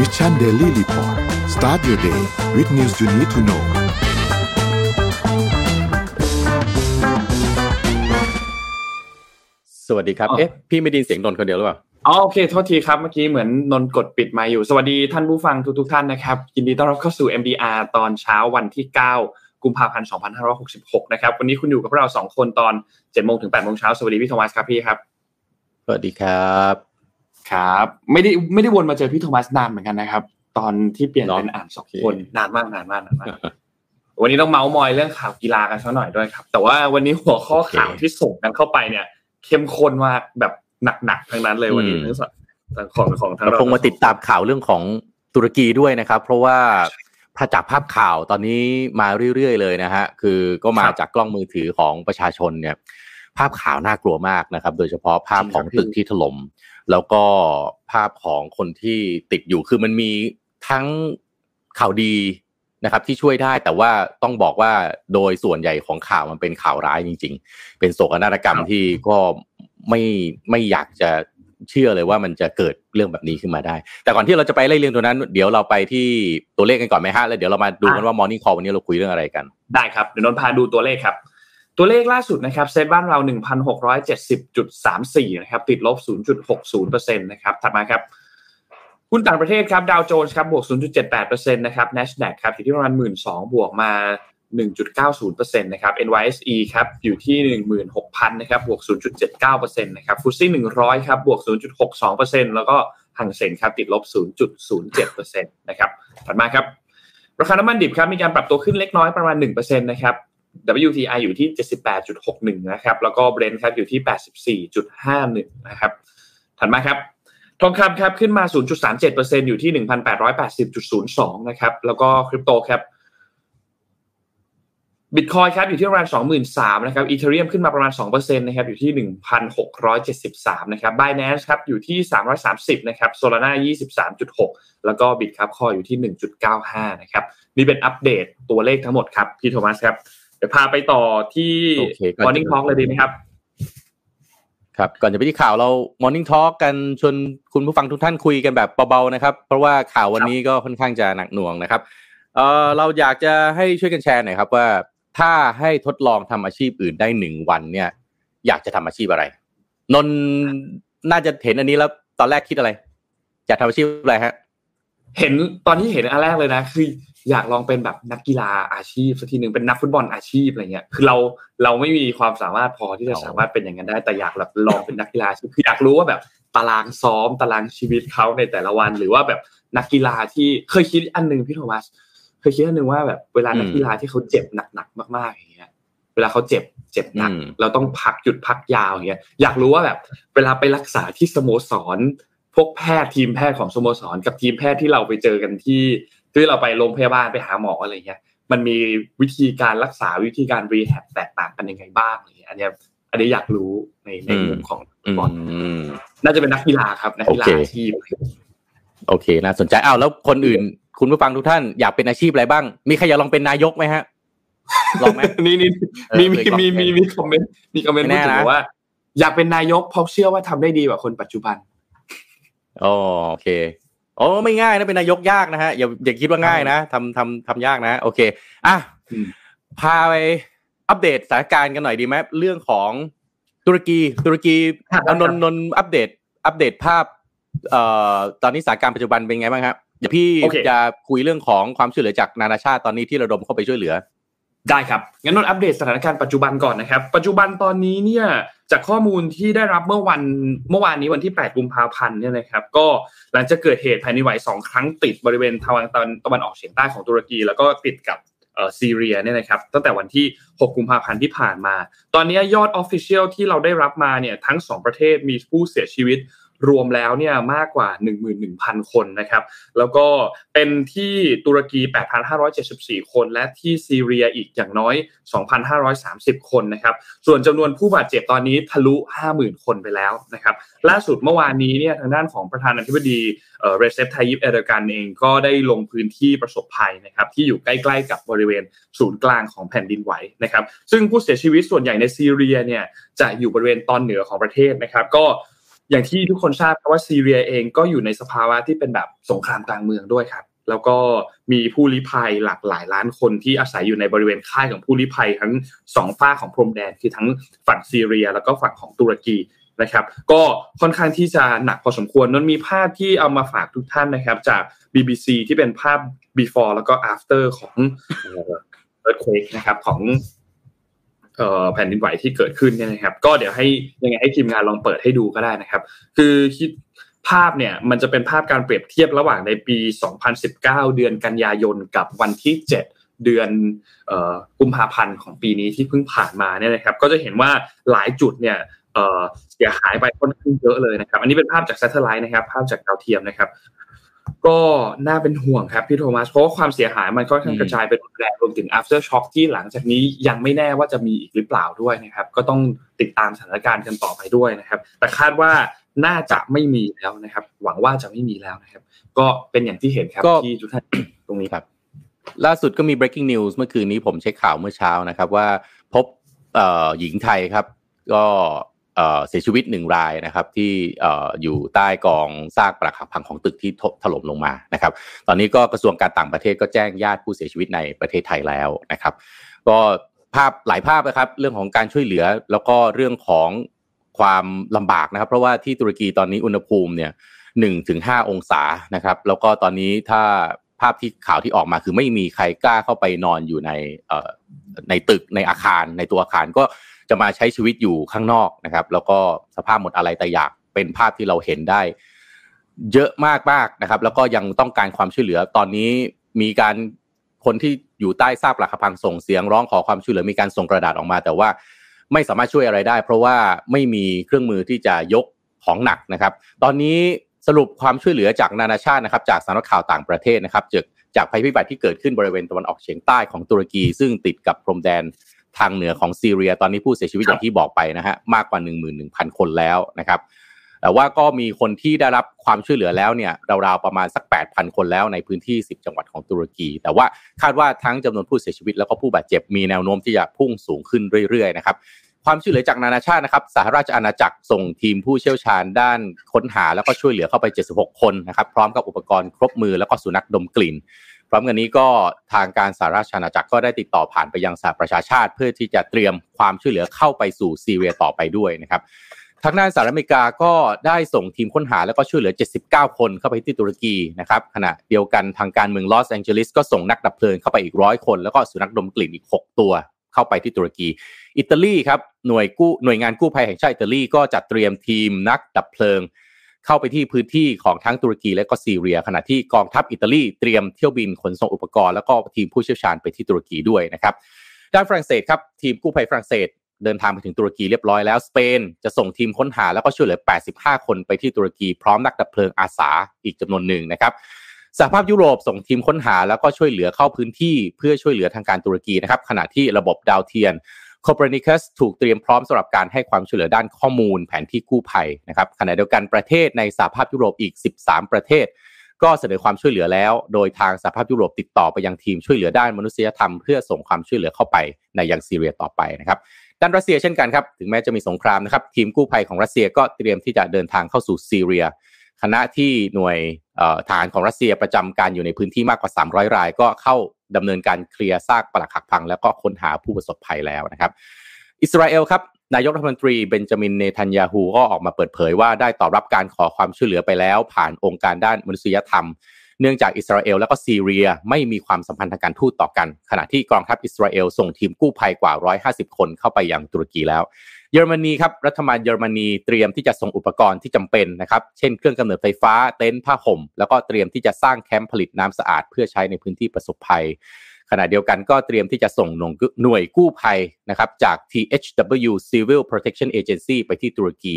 Mission Daily Report start your day with news you need to know สวัสดีครับ เอ๊ะ พี่ไม่ได้ยินเสียงนนท์คนเดียวหรือเปล่าอ๋อโอเคโทษทีครับเมื่อกี้เหมือนนนท์กดปิดไมค์อยู่ สวัสดีท่านผู้ฟังทุกๆท่านนะครับยินดีต้อนรับเข้าสู่ MDR ตอนเช้าวันที่ 9 กุมภาพันธ์ 2566 นะครับ วันนี้คุณอยู่กับเราสองคนตอน7โมงถึง8โมงเช้าสวัสดีพี่โทมัสครับพี่ครับ สวัสดีครับ ครับ ไม่ได้ไม่ได้วนมาเจอพี่โทมัสนานเหมือนกันนะครับ ตอนที่เปลี่ยนเป็นเนาะอ่านสองโอเคคนนานมากนานมากนานมากวันนี้ต้องเมาส์มอยเรื่องข่าวกีฬากันสักหน่อยด้วยครับ แต่ว่าวันนี้หัวข้อข่าวที่ส่งกันเข้าไปเนี่ย เข้มข้นมากแบบหนักๆทั้งนั้นเลยวันนี้ทั้งสองของของทางเราเราคงมาติดตามข่าวเรื่องของตุรกีด้วยนะครับ เพราะว่าถ้าจากภาพข่าวตอนนี้มาเรื่อยๆเลยนะฮะคือก็มาจากกล้องมือถือของประชาชนเนี่ย ภาพข่าวน่ากลัวมากนะครับ โดยเฉพาะภาพของตึกที่ถล่ม แล้วก็ภาพของคนที่ติดอยู่คือมันมีทั้งข่าวดีนะครับที่ช่วยได้แต่ว่าต้องบอกว่าโดยส่วนใหญ่ของข่าวมันเป็นข่าวร้ายจริง ๆ เป็นโศกนาฏกรรมที่ก็ไม่ไม่อยากจะเชื่อเลยว่ามันจะเกิดเรื่องแบบนี้ขึ้นมาได้ แต่ก่อนที่เราจะไปไล่เรียงตัวนั้น เดี๋ยวเราไปที่ตัวเลขกันก่อนไหมฮะแล้วเดี๋ยวเรามาดูกันว่า Morning Call วันนี้เราคุยเรื่องอะไรกัน ได้ครับเดี๋ยวนนท์พาดูตัวเลขครับ ตัวเลขล่าสุดนะครับเซตบ้านเรา 1,670.34 นะครับ ติดลบ 0.60%นะครับ ถัดมาครับหุ้นต่างประเทศครับดาวโจนส์ครับบวก 0.78%นะครับ NASDAQ ครับอยู่ที่ประมาณ 12,000 บวกมา 1.90%นะครับ NYSE ครับอยู่ที่ 16,000 นะครับบวก 0.79%นะครับฟุตซี่100 ครับบวก 0.62%แล้วก็ห่างเซ็นครับติดลบ 0.07%นะครับถัดมาครับราคาน้ำมันดิบครับมีการปรับตัวขึ้นเล็กน้อยประมาณ1%นะครับ WTI อยู่ที่ 78.61 นะครับ แล้วก็ Brent ครับอยู่ที่ 84.51 นะครับ ถัดมาครับทองคำครับขึ้นมา 0.37%อยู่ที่ 1,880.02 นะครับ แล้วก็คริปโตครับบิตคอยครับอยู่ที่ประมาณ 23,000นะครับอีเทเรียมขึ้นมาประมาณ2%นะครับอยู่ที่ 1,673นะครับ Binance ครับอยู่ที่ 330นะครับ Solana 23.6 แล้วก็บิตครับคอยอยู่ที่ 1.95 นะครับนี่เป็นอัปเดตตัวเลขทั้งหมดครับพี่โทมัสครับ เดี๋ยวพาไปต่อที่โอเคก่อนจะ Morning Talk เลยดีไหมครับ ครับ ก่อนจะไปที่ข่าวเรา Morning Talk กันชวนคุณผู้ฟังทุกท่านคุยกันแบบเบาๆนะครับ เพราะว่าข่าววันนี้ก็ค่อนข้างจะหนักหน่วงนะครับเออเราอยากจะให้ช่วยกันแชร์หน่อยครับ ว่าถ้าให้ทดลองทำอาชีพอื่นได้หนึ่งวันเนี่ย อยากจะทำอาชีพอะไร นนท์น่าจะเห็นอันนี้แล้วตอนแรกคิดอะไรอยากทำอาชีพอะไรฮะ เห็นตอนที่เห็นอันแรกเลยนะ คือ อยากลองเป็นแบบนักกีฬาอาชีพสักทีหนึ่งเป็นนักฟุตบอลอาชีพอะไรเงี้ยคือเราเราไม่มีความสามารถพอที่จะอ๋อสามารถเป็นอย่างนั้นได้ แต่อยากแบบลองเป็นนักกีฬาอาชีพคืออยากรู้ว่าแบบตารางซ้อมตารางชีวิตเขาในแต่ละวัน หรือว่าแบบนักกีฬาที่เคยคิดอันหนึ่งพี่โทมัสเคยคิดอันหนึ่งว่าแบบเวลานักกีฬาที่เขาเจ็บหนักๆมากๆอย่างเงี้ย เวลาเขาเจ็บเจ็บหนักอืมเราต้องพักหยุดพักยาวอย่างเงี้ยอยากรู้ว่าแบบเวลาไปรักษาที่สโมสรพวกแพทย์ทีมแพทย์ของสโมสรกับทีมแพทย์ที่เราไปเจอกันที่ ที่เราไปโรงพยาบาลไปหาหมออะไรเงี้ยมันมีวิธีการรักษาวิธีการรีแฮบแตกต่างกันยังไงบ้างอะไรเงี้ยอันเนี้ยอันนี้อยากรู้ในในอืมมุมของอืบอลมน่าจะเป็นนักกีฬาครับนักกีฬาโอเคอาชีพโอเคน่าสนใจอ้าวแล้วคนอื่น คุณผู้ฟังทุกท่านอยากเป็นอาชีพอะไรบ้าง มีใครอยากลองเป็นนายกไหมฮะลองไหมนี่นี่เออมีมีเคยบอกมีมีมีคอมเมนต์มีคอมเมนต์ไม่พูดแน่ถึงนะว่า อยากเป็นนายกเพราะเชื่อว่าทำได้ดีกว่าคนปัจจุบันอ๋อโอเค โอ้ไม่ง่ายนะเป็นนายกยากนะฮะอย่าอย่าคิดว่าง่ายนะทำทำทำยากนะ โอเคอะอืมพาไปอัปเดตสถานการณ์กันหน่อยดีไหมเรื่องของตุรกีตุรกีครับเอานนท์นนท์อัปเดต อัปเดตภาพเอ่อตอนนี้สถานการณ์ปัจจุบันเป็นไงบ้างครับเดี๋ยวพี่โอเคจะคุยเรื่องของความช่วยเหลือจากนานาชาติตอนนี้ที่ระดมเข้าไปช่วยเหลือ ได้ครับ งั้นนนอัปเดตสถานการณ์ปัจจุบันก่อนนะครับ ปัจจุบันตอนนี้เนี่ยจากข้อมูลที่ได้รับเมื่อวันเมื่อวานนี้วันที่ 8 กุมภาพันธ์เนี่ยนะครับ ก็หลังจากเกิดเหตุแผ่นดินไหวสองครั้งติดบริเวณทางตะวันตะวันออกเฉียงใต้ของตุรกี แล้วก็ติดกับเอ่อซีเรียเนี่ยนะครับตั้งแต่วันที่ 6 กุมภาพันธ์ที่ผ่านมา ตอนนี้ยอด official ที่เราได้รับมาเนี่ยทั้งสองประเทศมีผู้เสียชีวิต รวมแล้วเนี่ยมากกว่า 11,000 คนนะครับ แล้วก็เป็นที่ตุรกี 8,574 คน และที่ซีเรียอีกอย่างน้อย 2,530 คนนะครับ ส่วนจำนวนผู้บาดเจ็บตอนนี้ทะลุ 50,000 คนไปแล้วนะครับ ล่าสุดเมื่อวานนี้เนี่ยทางด้านของประธานาธิบดีเออเรเซปไทยิปเออร์โดกันเองก็ได้ลงพื้นที่ประสบภัยนะครับที่อยู่ใกล้ๆกับบริเวณศูนย์กลางของแผ่นดินไหวนะครับ ซึ่งผู้เสียชีวิตส่วนใหญ่ในซีเรียเนี่ยจะอยู่บริเวณตอนเหนือของประเทศนะครับ ก็ อย่างที่ทุกคนทราบว่าซีเรียเองก็อยู่ในสภาวะที่เป็นแบบสงครามกลางเมืองด้วยครับ แล้วก็มีผู้ลี้ภัยหลากหลายล้านคนที่อาศัยอยู่ในบริเวณค่ายของผู้ลี้ภัยทั้งสองฝ้าของพรมแดนคือทั้งฝั่งซีเรีย แล้วก็ฝั่งของตุรกีนะครับ ก็ค่อนข้างที่จะหนักพอสมควรนนมีภาพที่เอามาฝากทุกท่านนะครับ จาก BBC ที่เป็นภาพ before แล้วก็ after ของ earthquake นะครับของ แผ่นดินไหวที่เกิดขึ้นเนี่ยนะครับ ก็เดี๋ยวให้ยังไงให้ทีมงานลองเปิดให้ดูก็ได้นะครับ คือคิดภาพเนี่ยมันจะเป็นภาพการเปรียบเทียบระหว่างในปี 2019 เดือนกันยายนกับวันที่ 7 เดือนกุมภาพันธ์ของปีนี้ที่เพิ่งผ่านมาเนี่ยนะครับ ก็จะเห็นว่าหลายจุดเนี่ยเสียหายไปค่อนข้างเยอะเลยนะครับ อันนี้เป็นภาพจาก s a t เท l i t e นะครับ ภาพจากดาวเทียมนะครับ ก็น่าเป็นห่วงครับพี่โทมัส เพราะว่าความเสียหายมันค่อนข้างกระจายเป็นแรงรวมถึง after shock ที่หลังจากนี้ยังไม่แน่ว่าจะมีอีกหรือเปล่าด้วยนะครับ ก็ต้องติดตามสถานการณ์กันต่อไปด้วยนะครับ แต่คาดว่าน่าจะไม่มีแล้วนะครับ หวังว่าจะไม่มีแล้วนะครับ ก็เป็นอย่างที่เห็นครับที่ทุกท่านตรงนี้ครับ ล่าสุดก็มี breaking news เมื่อคืนนี้ผมเช็คข่าวเมื่อเช้านะครับ ว่าพบหญิงไทยครับ ก็ เสียชีวิตหนึ่งรายนะครับที่อยู่ใต้กองซากปรักหักพังของตึกที่ถล่มลงมานะครับ ตอนนี้ก็กระทรวงการต่างประเทศก็แจ้งญาติผู้เสียชีวิตในประเทศไทยแล้วนะครับ ก็ภาพหลายภาพนะครับ เรื่องของการช่วยเหลือแล้วก็เรื่องของความลำบากนะครับ เพราะว่าที่ตุรกีตอนนี้อุณหภูมิเนี่ยหนึ่งถึงห้าองศานะครับ แล้วก็ตอนนี้ถ้าภาพที่ข่าวที่ออกมาคือไม่มีใครกล้าเข้าไปนอนอยู่ในในตึกในอาคารในตัวอาคารก็ จะมาใช้ชีวิตอยู่ข้างนอกนะครับ แล้วก็สภาพหมดอะไรแต่อยากเป็นภาพที่เราเห็นได้ เยอะมากมากนะครับ แล้วก็ยังต้องการความช่วยเหลือตอนนี้มีการคนที่อยู่ใต้ซากปลักพังส่งเสียงร้องขอความช่วยเหลือมีการส่งกระดาษออกมา แต่ว่าไม่สามารถช่วยอะไรได้ เพราะว่าไม่มีเครื่องมือที่จะยกของหนักนะครับ ตอนนี้สรุปความช่วยเหลือจากนานาชาตินะครับ จากสำนักข่าวต่างประเทศนะครับจากจากภัยพิบัติที่เกิดขึ้นบริเวณตะวันออกเฉียงใต้ของตุรกี ซึ่งติดกับพรมแดน ทางเหนือของซีเรีย ตอนนี้ผู้เสียชีวิตอย่างที่บอกไปนะฮะมากกว่า 1 1 0 0 0 คนแล้วนะครับแต่ว่าก็มีคนที่ได้รับความช่วยเหลือแล้วเนี่ยราวๆประมาณสัก 8,000 คนแล้วในพื้นที่ 10 จังหวัดของตุรกี แต่ว่าคาดว่าทั้งจำนวนผู้เสียชีวิตแล้วก็ผู้บาดเจ็บมีแนวโน้มที่จะพุ่งสูงขึ้นเรื่อยๆนะครับความช่วยเหลือจากนานาชาตินะครับสหราชอาณาจักรส่งทีมผู้เชี่ยวชาญด้านค้นหาแล้วก็ช่วยเหลือเข้าไป 76 คนนะครับพร้อมกับอุปกรณ์ครบมือแล้วก็สุนัขดมกลิ่น พร้อมกันนี้ก็ทางการสหราชอาณาจักรก็ได้ติดต่อผ่านไปยังสหประชาชาติ เพื่อที่จะเตรียมความช่วยเหลือเข้าไปสู่ซีเรียต่อไปด้วยนะครับทางด้านสหรัฐอเมริกาก็ได้ส่งทีมค้นหาแล้วก็ช่วยเหลือ 79 คนเข้าไปที่ตุรกีนะครับขณะเดียวกันทางการเมืองลอสแองเจลิสก็ส่งนักดับเพลิงเข้าไปอีกร้อยคน แล้วก็สุนัขดมกลิ่นอีก 6 ตัวเข้าไปที่ตุรกี อิตาลีครับหน่วยกู้หน่วยงานกู้ภัยแห่งชาติอิตาลีก็จัดเตรียมทีมนักดับเพลิง เข้าไปที่พื้นที่ของทั้งตุรกีและก็ซีเรีย ขณะที่กองทัพอิตาลีเตรียมเที่ยวบินขนส่งอุปกรณ์แล้วก็ทีมผู้เชี่ยวชาญไปที่ตุรกีด้วยนะครับด้านฝรั่งเศสครับทีมกู้ภัยฝรั่งเศสเดินทางไปถึงตุรกีเรียบร้อยแล้วสเปนจะส่งทีมค้นหาแล้วก็ช่วยเหลือ 85 คนไปที่ตุรกีพร้อมนักดับเพลิงอาสาอีกจำนวนหนึ่งนะครับสหภาพยุโรปส่งทีมค้นหาแล้วก็ช่วยเหลือเข้าพื้นที่เพื่อช่วยเหลือทางการตุรกีนะครับขณะที่ระบบดาวเทียน มโคเปรนิคัสถูกเตรียมพร้อมสำหรับการให้ความช่วยเหลือด้านข้อมูลแผนที่กู้ภัยนะครับขณะเดียวกันประเทศในสหภาพยุโรปอีก 13 ประเทศ ก็เสนอความช่วยเหลือแล้ว โดยทางสหภาพยุโรปติดต่อไปยังทีมช่วยเหลือด้านมนุษยธรรม เพื่อส่งความช่วยเหลือเข้าไปในยังซีเรียต่อไปนะครับด้านรัสเซียเช่นกันครับถึงแม้จะมีสงครามนะครับทีมกู้ภัยของรัสเซียก็เตรียมที่จะเดินทางเข้าสู่ซีเรียขณะที่หน่วยทหารของรัสเซียประจำการอยู่ในพื้นที่มากกว่า 300 ราย ก็เข้า ดำเนินการเคลียร์ซากปรักหักพัง แล้วก็ค้นหาผู้ประสบภัยแล้วนะครับ อิสราเอลครับนายกรัฐมนตรีเบนจามินเนทันยาฮูก็ออกมาเปิดเผยว่าได้ตอบรับการขอความช่วยเหลือไปแล้ว ผ่านองค์การด้านมนุษยธรรม เนื่องจากอิสราเอลและก็ซีเรียไม่มีความสัมพันธ์ทางการทูตต่อกัน ขณะที่กองทัพอิสราเอลส่งทีมกู้ภัยกว่า 150 คนเข้าไปยังตุรกีแล้ว เยอรมนีครับรัฐบาลเยอรมนีเตรียมที่จะส่งอุปกรณ์ที่จำเป็นนะครับเช่นเครื่องกำเนิดไฟฟ้าเต็นท์ผ้าห่ม แล้วก็เตรียมที่จะสร้างแคมป์ผลิตน้ำสะอาด เพื่อใช้ในพื้นที่ประสบภัย ขณะเดียวกันก็เตรียมที่จะส่งหน่วยกู้ภัยนะครับจาก THW Civil Protection Agency ไปที่ตุรกี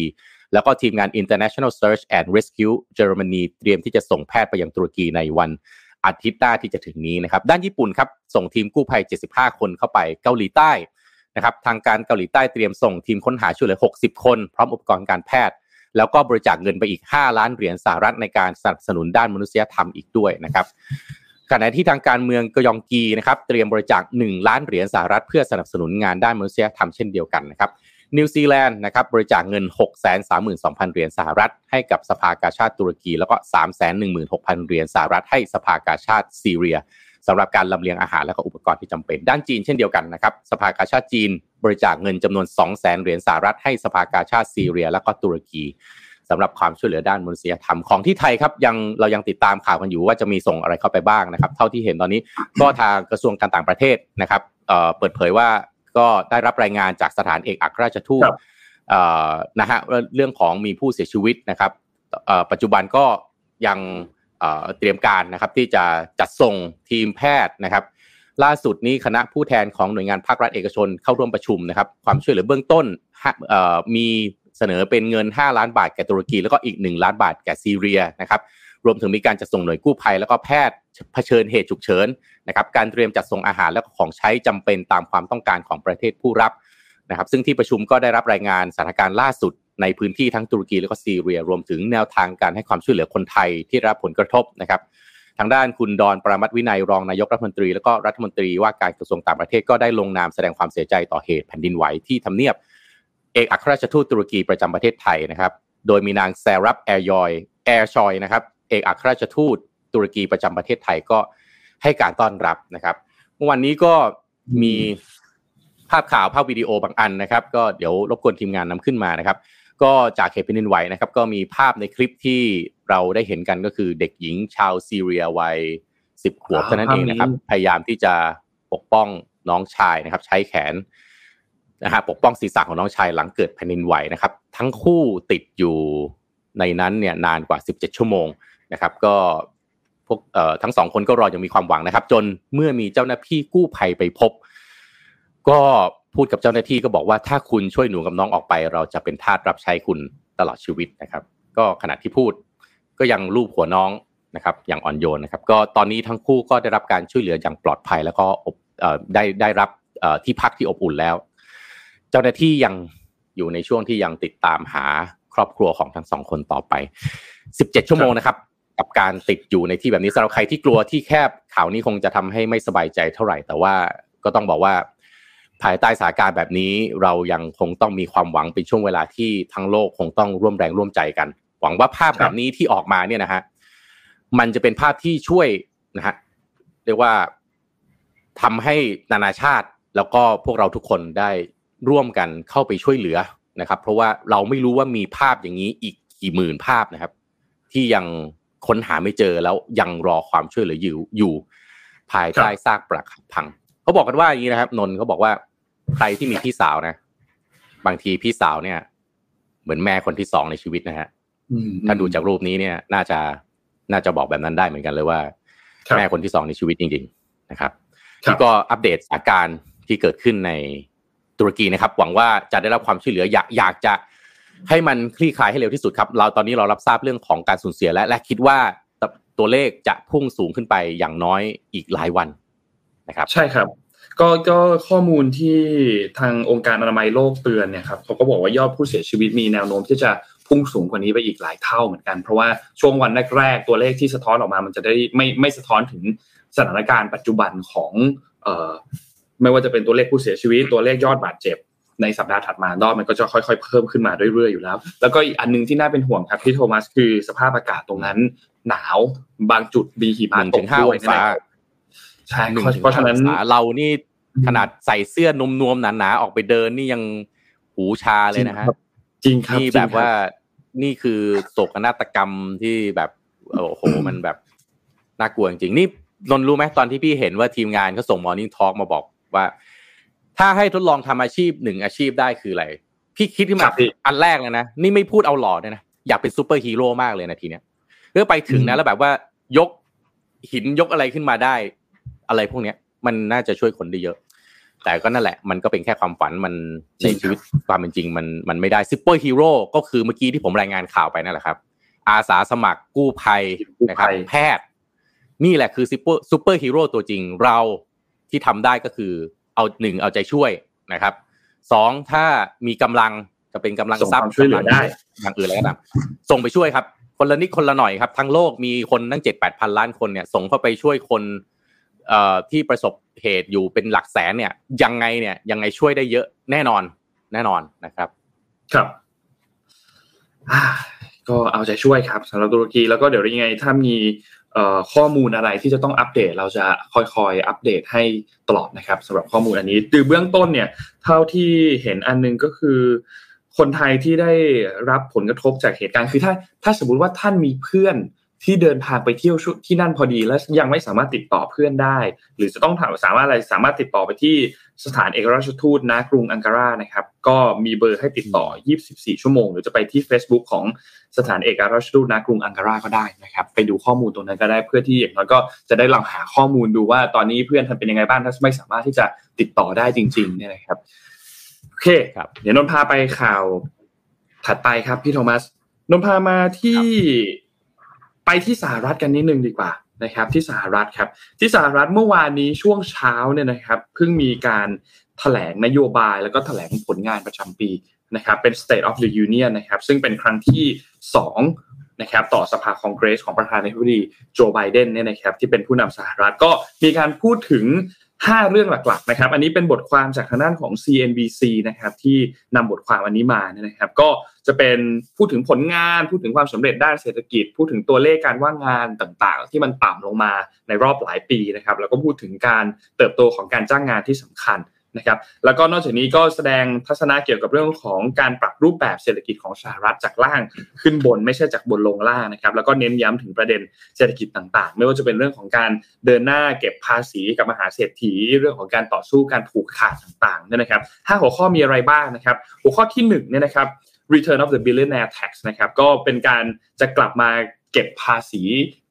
แล้วก็ทีมงาน International Search and Rescue Germany เตรียมที่จะส่งแพทย์ไปยังตุรกีในวันอาทิตย์หน้าที่จะถึงนี้นะครับ ด้านญี่ปุ่นครับ ส่งทีมกู้ภัย 75 คนเข้าไปเกาหลีใต้ นะครับทางการเกาหลีใต้เตรียมส่งทีมค้นหาช่วยเหลือ 60 คน พร้อมอุปกรณ์การแพทย์ แล้วก็บริจาคเงินไปอีก 5 ล้านเหรียญสหรัฐในการสนับสนุนด้านมนุษยธรรมอีกด้วยนะครับขณะที่ทางการเมืองกยองกีนะครับเตรียมบริจาค 1 ล้านเหรียญสหรัฐเพื่อสนับสนุนงานด้านมนุษยธรรมเช่นเดียวกันนะครับนิวซีแลนด์นะครับบริจาคเงิน 632,000 เหรียญสหรัฐ ให้กับสภากาชาติตุรกี แล้วก็ 316,000 เหรียญสหรัฐให้สภากาชาติซีเรีย สำหรับการลำเลียงอาหารและก็อุปกรณ์ที่จำเป็น ด้านจีนเช่นเดียวกันนะครับสภากาชาติจีนบริจาคเงินจำนวน 200,000เหรียญสหรัฐให้สภากาชาติซีเรีย และก็ตุรกีสำหรับความช่วยเหลือด้านมนุษยธรรมของที่ไทยครับยังเรายังติดตามข่าวกันอยู่ว่าจะมีส่งอะไรเข้าไปบ้างนะครับ เท่าที่เห็นตอนนี้ก็ทางกระทรวงการต่างประเทศนะครับเปิดเผยว่าก็ได้รับรายงานจากสถานเอกอัครราชทูตนะฮะเรื่องของมีผู้เสียชีวิตนะครับปัจจุบันก็ยัง เตรียมการนะครับที่จะจัดส่งทีมแพทย์นะครับ ล่าสุดนี้คณะผู้แทนของหน่วยงานภาครัฐเอกชนเข้าร่วมประชุมนะครับ ความช่วยเหลือเบื้องต้นมีเสนอเป็นเงิน 5 ล้านบาทแก่ตุรกี แล้วก็อีก 1 ล้านบาทแก่ซีเรียนะครับรวมถึงมีการจัดส่งหน่วยกู้ภัย แล้วก็แพทย์เผชิญเหตุฉุกเฉินนะครับการเตรียมจัดส่งอาหารและของใช้จำเป็นตามความต้องการของประเทศผู้รับนะครับ ซึ่งที่ประชุมก็ได้รับรายงานสถานการณ์ล่าสุด ในพื้นที่ทั้งตุรกีและก็ซีเรีย รวมถึงแนวทางการให้ความช่วยเหลือคนไทยที่รับผลกระทบนะครับทางด้านคุณดอนปรามัตวินัยรองนายกรัฐมนตรี และก็รัฐมนตรีว่าการกระทรวงต่างประเทศก็ได้ลงนามแสดงความเสียใจต่อเหตุแผ่นดินไหวที่ทำเนียบ เอกอัครราชทูตตุรกีประจำประเทศไทยนะครับ โดยมีนางแซรับแอร์ยอยแอร์ชอยนะครับเอกอัครราชทูตตุรกีประจำประเทศไทยก็ให้การต้อนรับนะครับเมื่อวันนี้ก็มีภาพข่าวภาพวิดีโอบางอันนะครับ ก็เดี๋ยวรบกวนทีมงานนำขึ้นมานะครับ ก็จากเหตุแผ่นดินไหวนะครับก็มีภาพในคลิปที่เราได้เห็นกันก็คือเด็กหญิงชาวซีเรียวัยสิบขวบเท่านั้นเองนะครับ พยายามที่จะปกป้องน้องชายนะครับ ใช้แขนนะฮะปกป้องศีรษะของน้องชายหลังเกิดแผ่นดินไหวนะครับ ทั้งคู่ติดอยู่ในนั้นเนี่ยนานกว่า 17 ชั่วโมงนะครับ ก็พวกเอ่อทั้งสองคนก็รอยังมีความหวังนะครับ จนเมื่อมีเจ้าหน้าที่กู้ภัยไปพบ ก็ พูดกับเจ้าหน้าที่ก็บอกว่าถ้าคุณช่วยหนูกับน้องออกไป เราจะเป็นทาสรับใช้คุณตลอดชีวิตนะครับ ก็ขณะที่พูดก็ยังลูบหัวน้องนะครับ อย่างอ่อนโยนนะครับ ก็ตอนนี้ทั้งคู่ก็ได้รับการช่วยเหลืออย่างปลอดภัย แล้วก็ได้ได้รับที่พักที่อบอุ่นแล้ว เจ้าหน้าที่ยังอยู่ในช่วงที่ยังติดตามหาครอบครัวของทั้งสองคนต่อไป 17 ชั่วโมงนะครับ กับการติดอยู่ในที่แบบนี้สำหรับใครที่กลัวที่แคบข่าวนี้คงจะทำให้ไม่สบายใจเท่าไหร่ แต่ว่าก็ต้องบอกว่า ภายใต้สถานการณ์แบบนี้เรายังคงต้องมีความหวังเป็นช่วงเวลาที่ทั้งโลกคงต้องร่วมแรงร่วมใจกัน หวังว่าภาพแบบนี้ที่ออกมาเนี่ยนะฮะมันจะเป็นภาพที่ช่วยนะฮะเรียกว่าทำให้นานาชาติแล้วก็พวกเราทุกคนได้ร่วมกันเข้าไปช่วยเหลือนะครับ เพราะว่าเราไม่รู้ว่ามีภาพอย่างนี้อีกกี่หมื่นภาพนะครับ ที่ยังค้นหาไม่เจอแล้วยังรอความช่วยเหลืออยู่อยู่ ภายใต้ซากปรักหักพัง เขาบอกกันว่าอย่างนี้นะครับ นนเขาบอกว่า ใครที่มีพี่สาวนะ บางทีพี่สาวเนี่ย เหมือนแม่คนที่สองในชีวิตนะฮะถ้าดูจากรูปนี้เนี่ย น่าจะน่าจะบอกแบบนั้นได้เหมือนกันเลยว่า แม่คนที่สองในชีวิตจริง ๆ นะครับที่ก็อัปเดตสถานการณ์ที่เกิดขึ้นในตุรกีนะครับ หวังว่าจะได้รับความช่วยเหลืออยากอยากจะให้มันคลี่คลายให้เร็วที่สุดครับ เราตอนนี้เรารับทราบเรื่องของการสูญเสียและและคิดว่าตัวเลขจะพุ่งสูงขึ้นไปอย่างน้อยอีกหลายวันนะครับ ใช่ครับ ก็ก็ข้อมูลที่ทางองค์การอนามัยโลกเตือนเนี่ยครับเขาก็บอกว่ายอดผู้เสียชีวิตมีแนวโน้มที่จะพุ่งสูงกว่านี้ไปอีกหลายเท่าเหมือนกัน เพราะว่าช่วงวันแรกๆตัวเลขที่สะท้อนออกมา มันจะได้ไม่ไม่สะท้อนถึงสถานการณ์ปัจจุบันของเอ่อไม่ว่าจะเป็นตัวเลขผู้เสียชีวิต ตัวเลขยอดบาดเจ็บ ในสัปดาห์ถัดมารอบมันก็จะค่อยๆ เพิ่มขึ้นมาเรื่อยๆอยู่แล้ว แล้วก็อีกอันนึงที่น่าเป็นห่วงครับพี่โทมัสคือสภาพอากาศตรงนั้น หนาวบางจุดมีหิมะตกด้วยนะ ใช่เพราะฉะนั้นเรานี่ขนาดใส่เสื้อนมนวมหนาๆออกไปเดินนี่ยังหูชาเลยนะฮะจริงครับนี่แบบว่านี่คือโศกนาฏกรรมที่แบบโอ้โหมันแบบน่ากลัวจริงๆนี่นนท์รู้ไหมตอนที่พี่เห็นว่าทีมงานเขาส่ง morning talk มาบอกว่า ถ้าให้ทดลองทำอาชีพหนึ่งอาชีพได้คืออะไร พี่คิดขึ้นมาอันแรกเลยนะ นี่ไม่พูดเอาหล่อเลยนะอยากเป็นซูเปอร์ฮีโร่มากเลยนะทีเนี้ยเพื่อไปถึงนะแล้วแบบว่ายกหินยกอะไรขึ้นมาได้ อะไรพวกเนี้ยมันน่าจะช่วยคนได้เยอะ แต่ก็นั่นแหละ มันก็เป็นแค่ความฝันมันในชีวิตความเป็นจริง มันมันไม่ได้ซูเปอร์ฮีโร่ก็คือเมื่อกี้ที่ผมรายงานข่าวไปนั่นแหละครับ อาสาสมัครกู้ภัยนะครับแพทย์ นี่แหละคือซูเปอร์ซูเปอร์ฮีโร่ตัวจริงเราที่ทำได้ก็คือเอาหนึ่งเอาใจช่วยนะครับสองถ้ามีกำลังจะเป็นกำลังทรัพย์ช่วยเหลือได้อย่างอื่นอะไรก็ตามส่งไปช่วยครับ คนละนิดคนละหน่อยครับ ทั้งโลกมีคนตั้งเจ็ดแปดพันล้านคนเนี่ยส่งเข้าไปช่วยคนเอ่อ ที่ประสบเหตุอยู่เป็นหลักแสนเนี่ยยังไงเนี่ยยังไงช่วยได้เยอะแน่นอนแน่นอนนะครับ ครับก็เอาใจช่วยครับสำหรับตุรกีแล้วก็เดี๋ยวยังไงถ้ามีข้อมูลอะไรที่จะต้องอัปเดต เราจะค่อยๆอัปเดตให้ตลอดนะครับสำหรับข้อมูลอันนี้คือเบื้องต้นเนี่ย เท่าที่เห็นอันนึงก็คือ คนไทยที่ได้รับผลกระทบจากเหตุการณ์คือถ้าถ้าสมมติว่าท่านมีเพื่อน ที่เดินทางไปเที่ยวที่นั่นพอดีแล้วยังไม่สามารถติดต่อเพื่อนได้ หรือจะต้องถามสามารถอะไรสามารถติดต่อไปที่สถานเอกราชทูตณกรุงอังการานะครับ ก็มีเบอร์ให้ติดต่อ 24 ชั่วโมง หรือจะไปที่ Facebook ของสถานเอกราชทูตณกรุงอังการาก็ได้นะครับ ไปดูข้อมูลตรงนั้นก็ได้เพื่อที่อย่างน้อยก็จะได้ลองหาข้อมูลดูว่าตอนนี้เพื่อนท่านเป็นยังไงบ้างถ้าไม่สามารถที่จะติดต่อได้จริงๆเนี่ยนะครับโอเคครับเดี๋ยวนนพาไปข่าวถัดไปครับพี่โทมัสนนพามาที่ ไปที่สหรัฐกันนิดนึงดีกว่านะครับที่สหรัฐครับที่สหรัฐเมื่อวานนี้ช่วงเช้าเนี่ยนะครับเพิ่งมีการถแถลงนโยบายแล้วก็ถแถลงผลงานประจำปีนะครับเป็น State of the Union นะครับซึ่งเป็นครั้งที่ 2 นะครับต่อสภาคองเกรสของประธานาธิบดีโจไบเดนเนี่ยนะครับที่เป็นผู้นำสหรัฐก็มีการพูดถึง 5 เรื่องหลักๆนะครับ อันนี้เป็นบทความจากทางด้านของ CNBC นะครับที่นำบทความอันนี้มาเนี่ยนะครับ ก็จะเป็นพูดถึงผลงาน พูดถึงความสำเร็จด้านเศรษฐกิจ พูดถึงตัวเลขการว่างงานต่างๆ ที่มันต่ำลงมาในรอบหลายปีนะครับ แล้วก็พูดถึงการเติบโตของการจ้างงานที่สำคัญ นะครับแล้วก็นอกจากนี้ก็แสดงทัศนะเกี่ยวกับเรื่องของการปรับรูปแบบเศรษฐกิจของสหรัฐจากล่างขึ้นบนไม่ใช่จากบนลงล่างนะครับแล้วก็เน้นย้ำถึงประเด็นเศรษฐกิจต่างๆ ไม่ว่าจะเป็นเรื่องของการเดินหน้าเก็บภาษีกับมหาเศรษฐี เรื่องของการต่อสู้การผูกขาดต่างๆเนี่ยนะครับห้าหัวข้อมีอะไรบ้างนะครับ หัวข้อที่1เนี่ยนะครับ return of the billionaire tax นะครับก็เป็นการจะกลับมา เก็บภาษี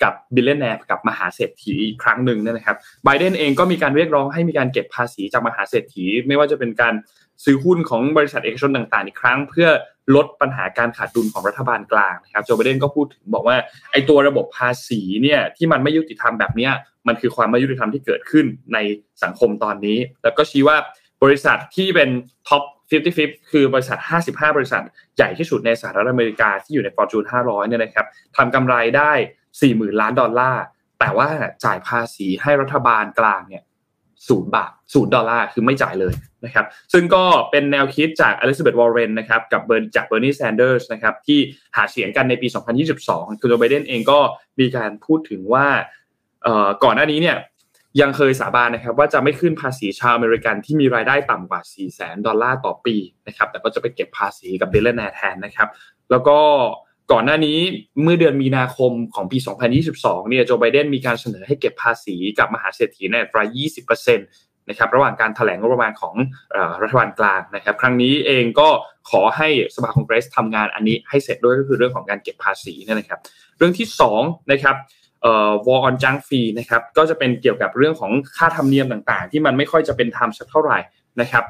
กับ billionaire กับมหาเศรษฐีอีกครั้งหนึ่งนะครับไบเดนเองก็มีการเรียกร้องให้มีการเก็บภาษีจากมหาเศรษฐี ไม่ว่าจะเป็นการซื้อหุ้นของบริษัทเอกชนต่างๆ อีกครั้ง เพื่อลดปัญหาการขาดดุลของรัฐบาลกลางนะครับโจไบเดนก็พูดถึงบอกว่าไอ้ตัวระบบภาษีเนี่ยที่มันไม่ยุติธรรมแบบนี้มันคือความไม่ยุติธรรมที่เกิดขึ้นในสังคมตอนนี้ แล้วก็ชี้ว่า บริษัทที่เป็น top 55 คือบริษัท 55 บริษัท ใหญ่ที่สุดในสหรัฐอเมริกาที่อยู่ใน Fortune 500 เนี่ยนะครับทำกำไรได้ 40,000 ล้านดอลลาร์ แต่ว่าจ่ายภาษีให้รัฐบาลกลางเนี่ยศูนย์บาทศูนย์ดอลลาร์คือไม่จ่ายเลยนะครับ ซึ่งก็เป็นแนวคิดจากอลิซาเบธวอร์เรนนะครับกับเบิร์นจากเบอร์นีแซนเดอร์สนะครับที่หาเสียงกันในปี 2022 คือโจไบเดนเองก็มีการพูดถึงว่าก่อนหน้านี้เนี่ย ยังเคยสาบานนะครับว่าจะไม่ขึ้นภาษีชาวอเมริกันที่มีรายได้ต่ำกว่า 4 0 0แสนดอลลาร์ต่อปีนะครับแต่ก็จะไปเก็บภาษีกับ billionaire แทนนะครับแล้วก็ก่อนหน้านี้เมื่อเดือนมีนาคมของปี 2022 เนี่ยโจไบเดนมีการเสนอให้เก็บภาษีกับมหาเศรษฐีในอัตรา 20%นะครับระหว่างการถแถลงงบประมาณของรัฐบาลกลางนะครับ ครั้งนี้เองก็ขอให้สภาคองเกรสทำงานอันนี้ให้เสร็จด้วยก็คือเรื่องของการเก็บภาษีนี่นะครับ เรื่องที่2นะครับ วอลออนจังฟีนะครับก็จะเป็นเกี่ยวกับเรื่องของค่าธรรมเนียมต่างๆ ที่มันไม่ค่อยจะเป็นธรรมสักเท่าไหร่นะครับ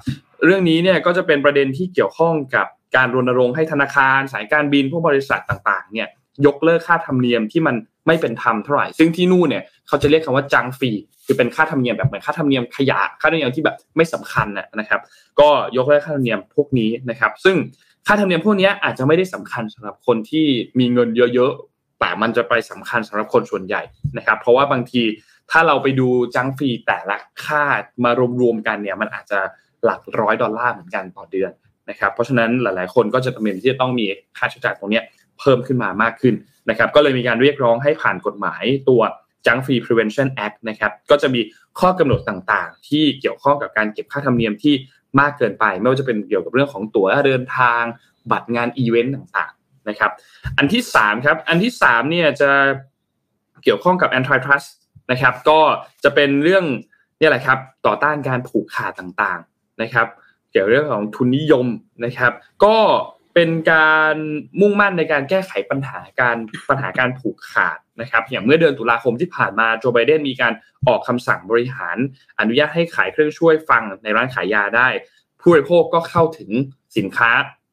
เรื่องนี้เนี่ยก็จะเป็นประเด็นที่เกี่ยวข้องกับการรณรงค์ให้ธนาคาร สายการบินพวกบริษัทต่างๆเนี่ยยกเลิกค่าธรรมเนียมที่มันไม่เป็นธรรมเท่าไหร่ ซึ่งที่นู่นเนี่ยเขาจะเรียกคำว่าจังฟีคือเป็นค่าธรรมเนียมแบบเหมือนค่าธรรมเนียมขยะค่าธรรมเนียมที่แบบไม่สำคัญนะครับ ก็ยกเลิกค่าธรรมเนียมพวกนี้นะครับ ซึ่งค่าธรรมเนียมพวกนี้อาจจะไม่ได้สำคัญสำหรับคนที่มีเงินเยอะ แต่มันจะไปสำคัญสำหรับคนส่วนใหญ่นะครับ เพราะว่าบางทีถ้าเราไปดูจังฟรีแต่ละค่ามารวมๆกันเนี่ยมันอาจจะหลักร้อยดอลลาร์เหมือนกันต่อเดือนนะครับ เพราะฉะนั้นหลายๆ คนก็จะจำเป็นที่จะต้องมีค่าใช้จ่ายตรงนี้เพิ่มขึ้นมามากขึ้นนะครับ ก็เลยมีการเรียกร้องให้ผ่านกฎหมายตัว Junk Free Prevention Act นะครับ ก็จะมีข้อกำหนดต่างๆ ที่เกี่ยวข้องกับการเก็บค่าธรรมเนียมที่มากเกินไป ไม่ว่าจะเป็นเกี่ยวกับเรื่องของตั๋วเดินทาง บัตรงานอีเวนต์ต่าง นะครับ อันที่3ครับ อันที่3เนี่ยจะเกี่ยวข้องกับ antitrust นะครับ ก็จะเป็นเรื่องนี่แหละครับต่อต้านการผูกขาดต่างๆนะครับ เกี่ยวเรื่องของทุนนิยมนะครับ ก็เป็นการมุ่งมั่นในการแก้ไขปัญหาการปัญหาการผูกขาดนะครับ อย่างเมื่อเดือนตุลาคมที่ผ่านมาโจไบเดนมีการออกคำสั่งบริหาร อนุญาตให้ขายเครื่องช่วยฟังในร้านขายยาได้ ผู้บริโภคก็เข้าถึงสินค้า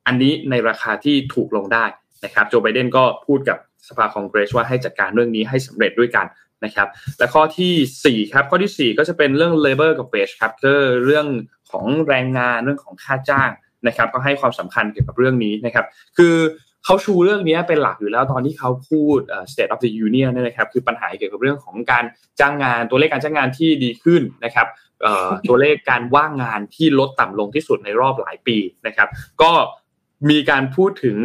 อันนี้ในราคาที่ถูกลงได้ นะครับโจไบเดนก็พูดกับสภาคองเกรสว่าให้จัดการเรื่องนี้ให้สำเร็จด้วยกันนะครับและข้อที่4ครับข้อที่ 4 ก็จะเป็นเรื่อง labor กับ wage ครับก็เรื่องของแรงงานเรื่องของค่าจ้างนะครับก็ให้ความสำคัญเกี่ยวกับเรื่องนี้นะครับคือเขาชูเรื่องนี้เป็นหลักอยู่แล้วตอนที่เขาพูด state of the union นี่นะครับคือปัญหาเกี่ยวกับเรื่องของการจ้างงานตัวเลขการจ้างงานที่ดีขึ้นนะครับตัวเลขการว่างงานที่ลดต่ำลงที่สุดในรอบหลายปีนะครับก็ มีการพูดถึง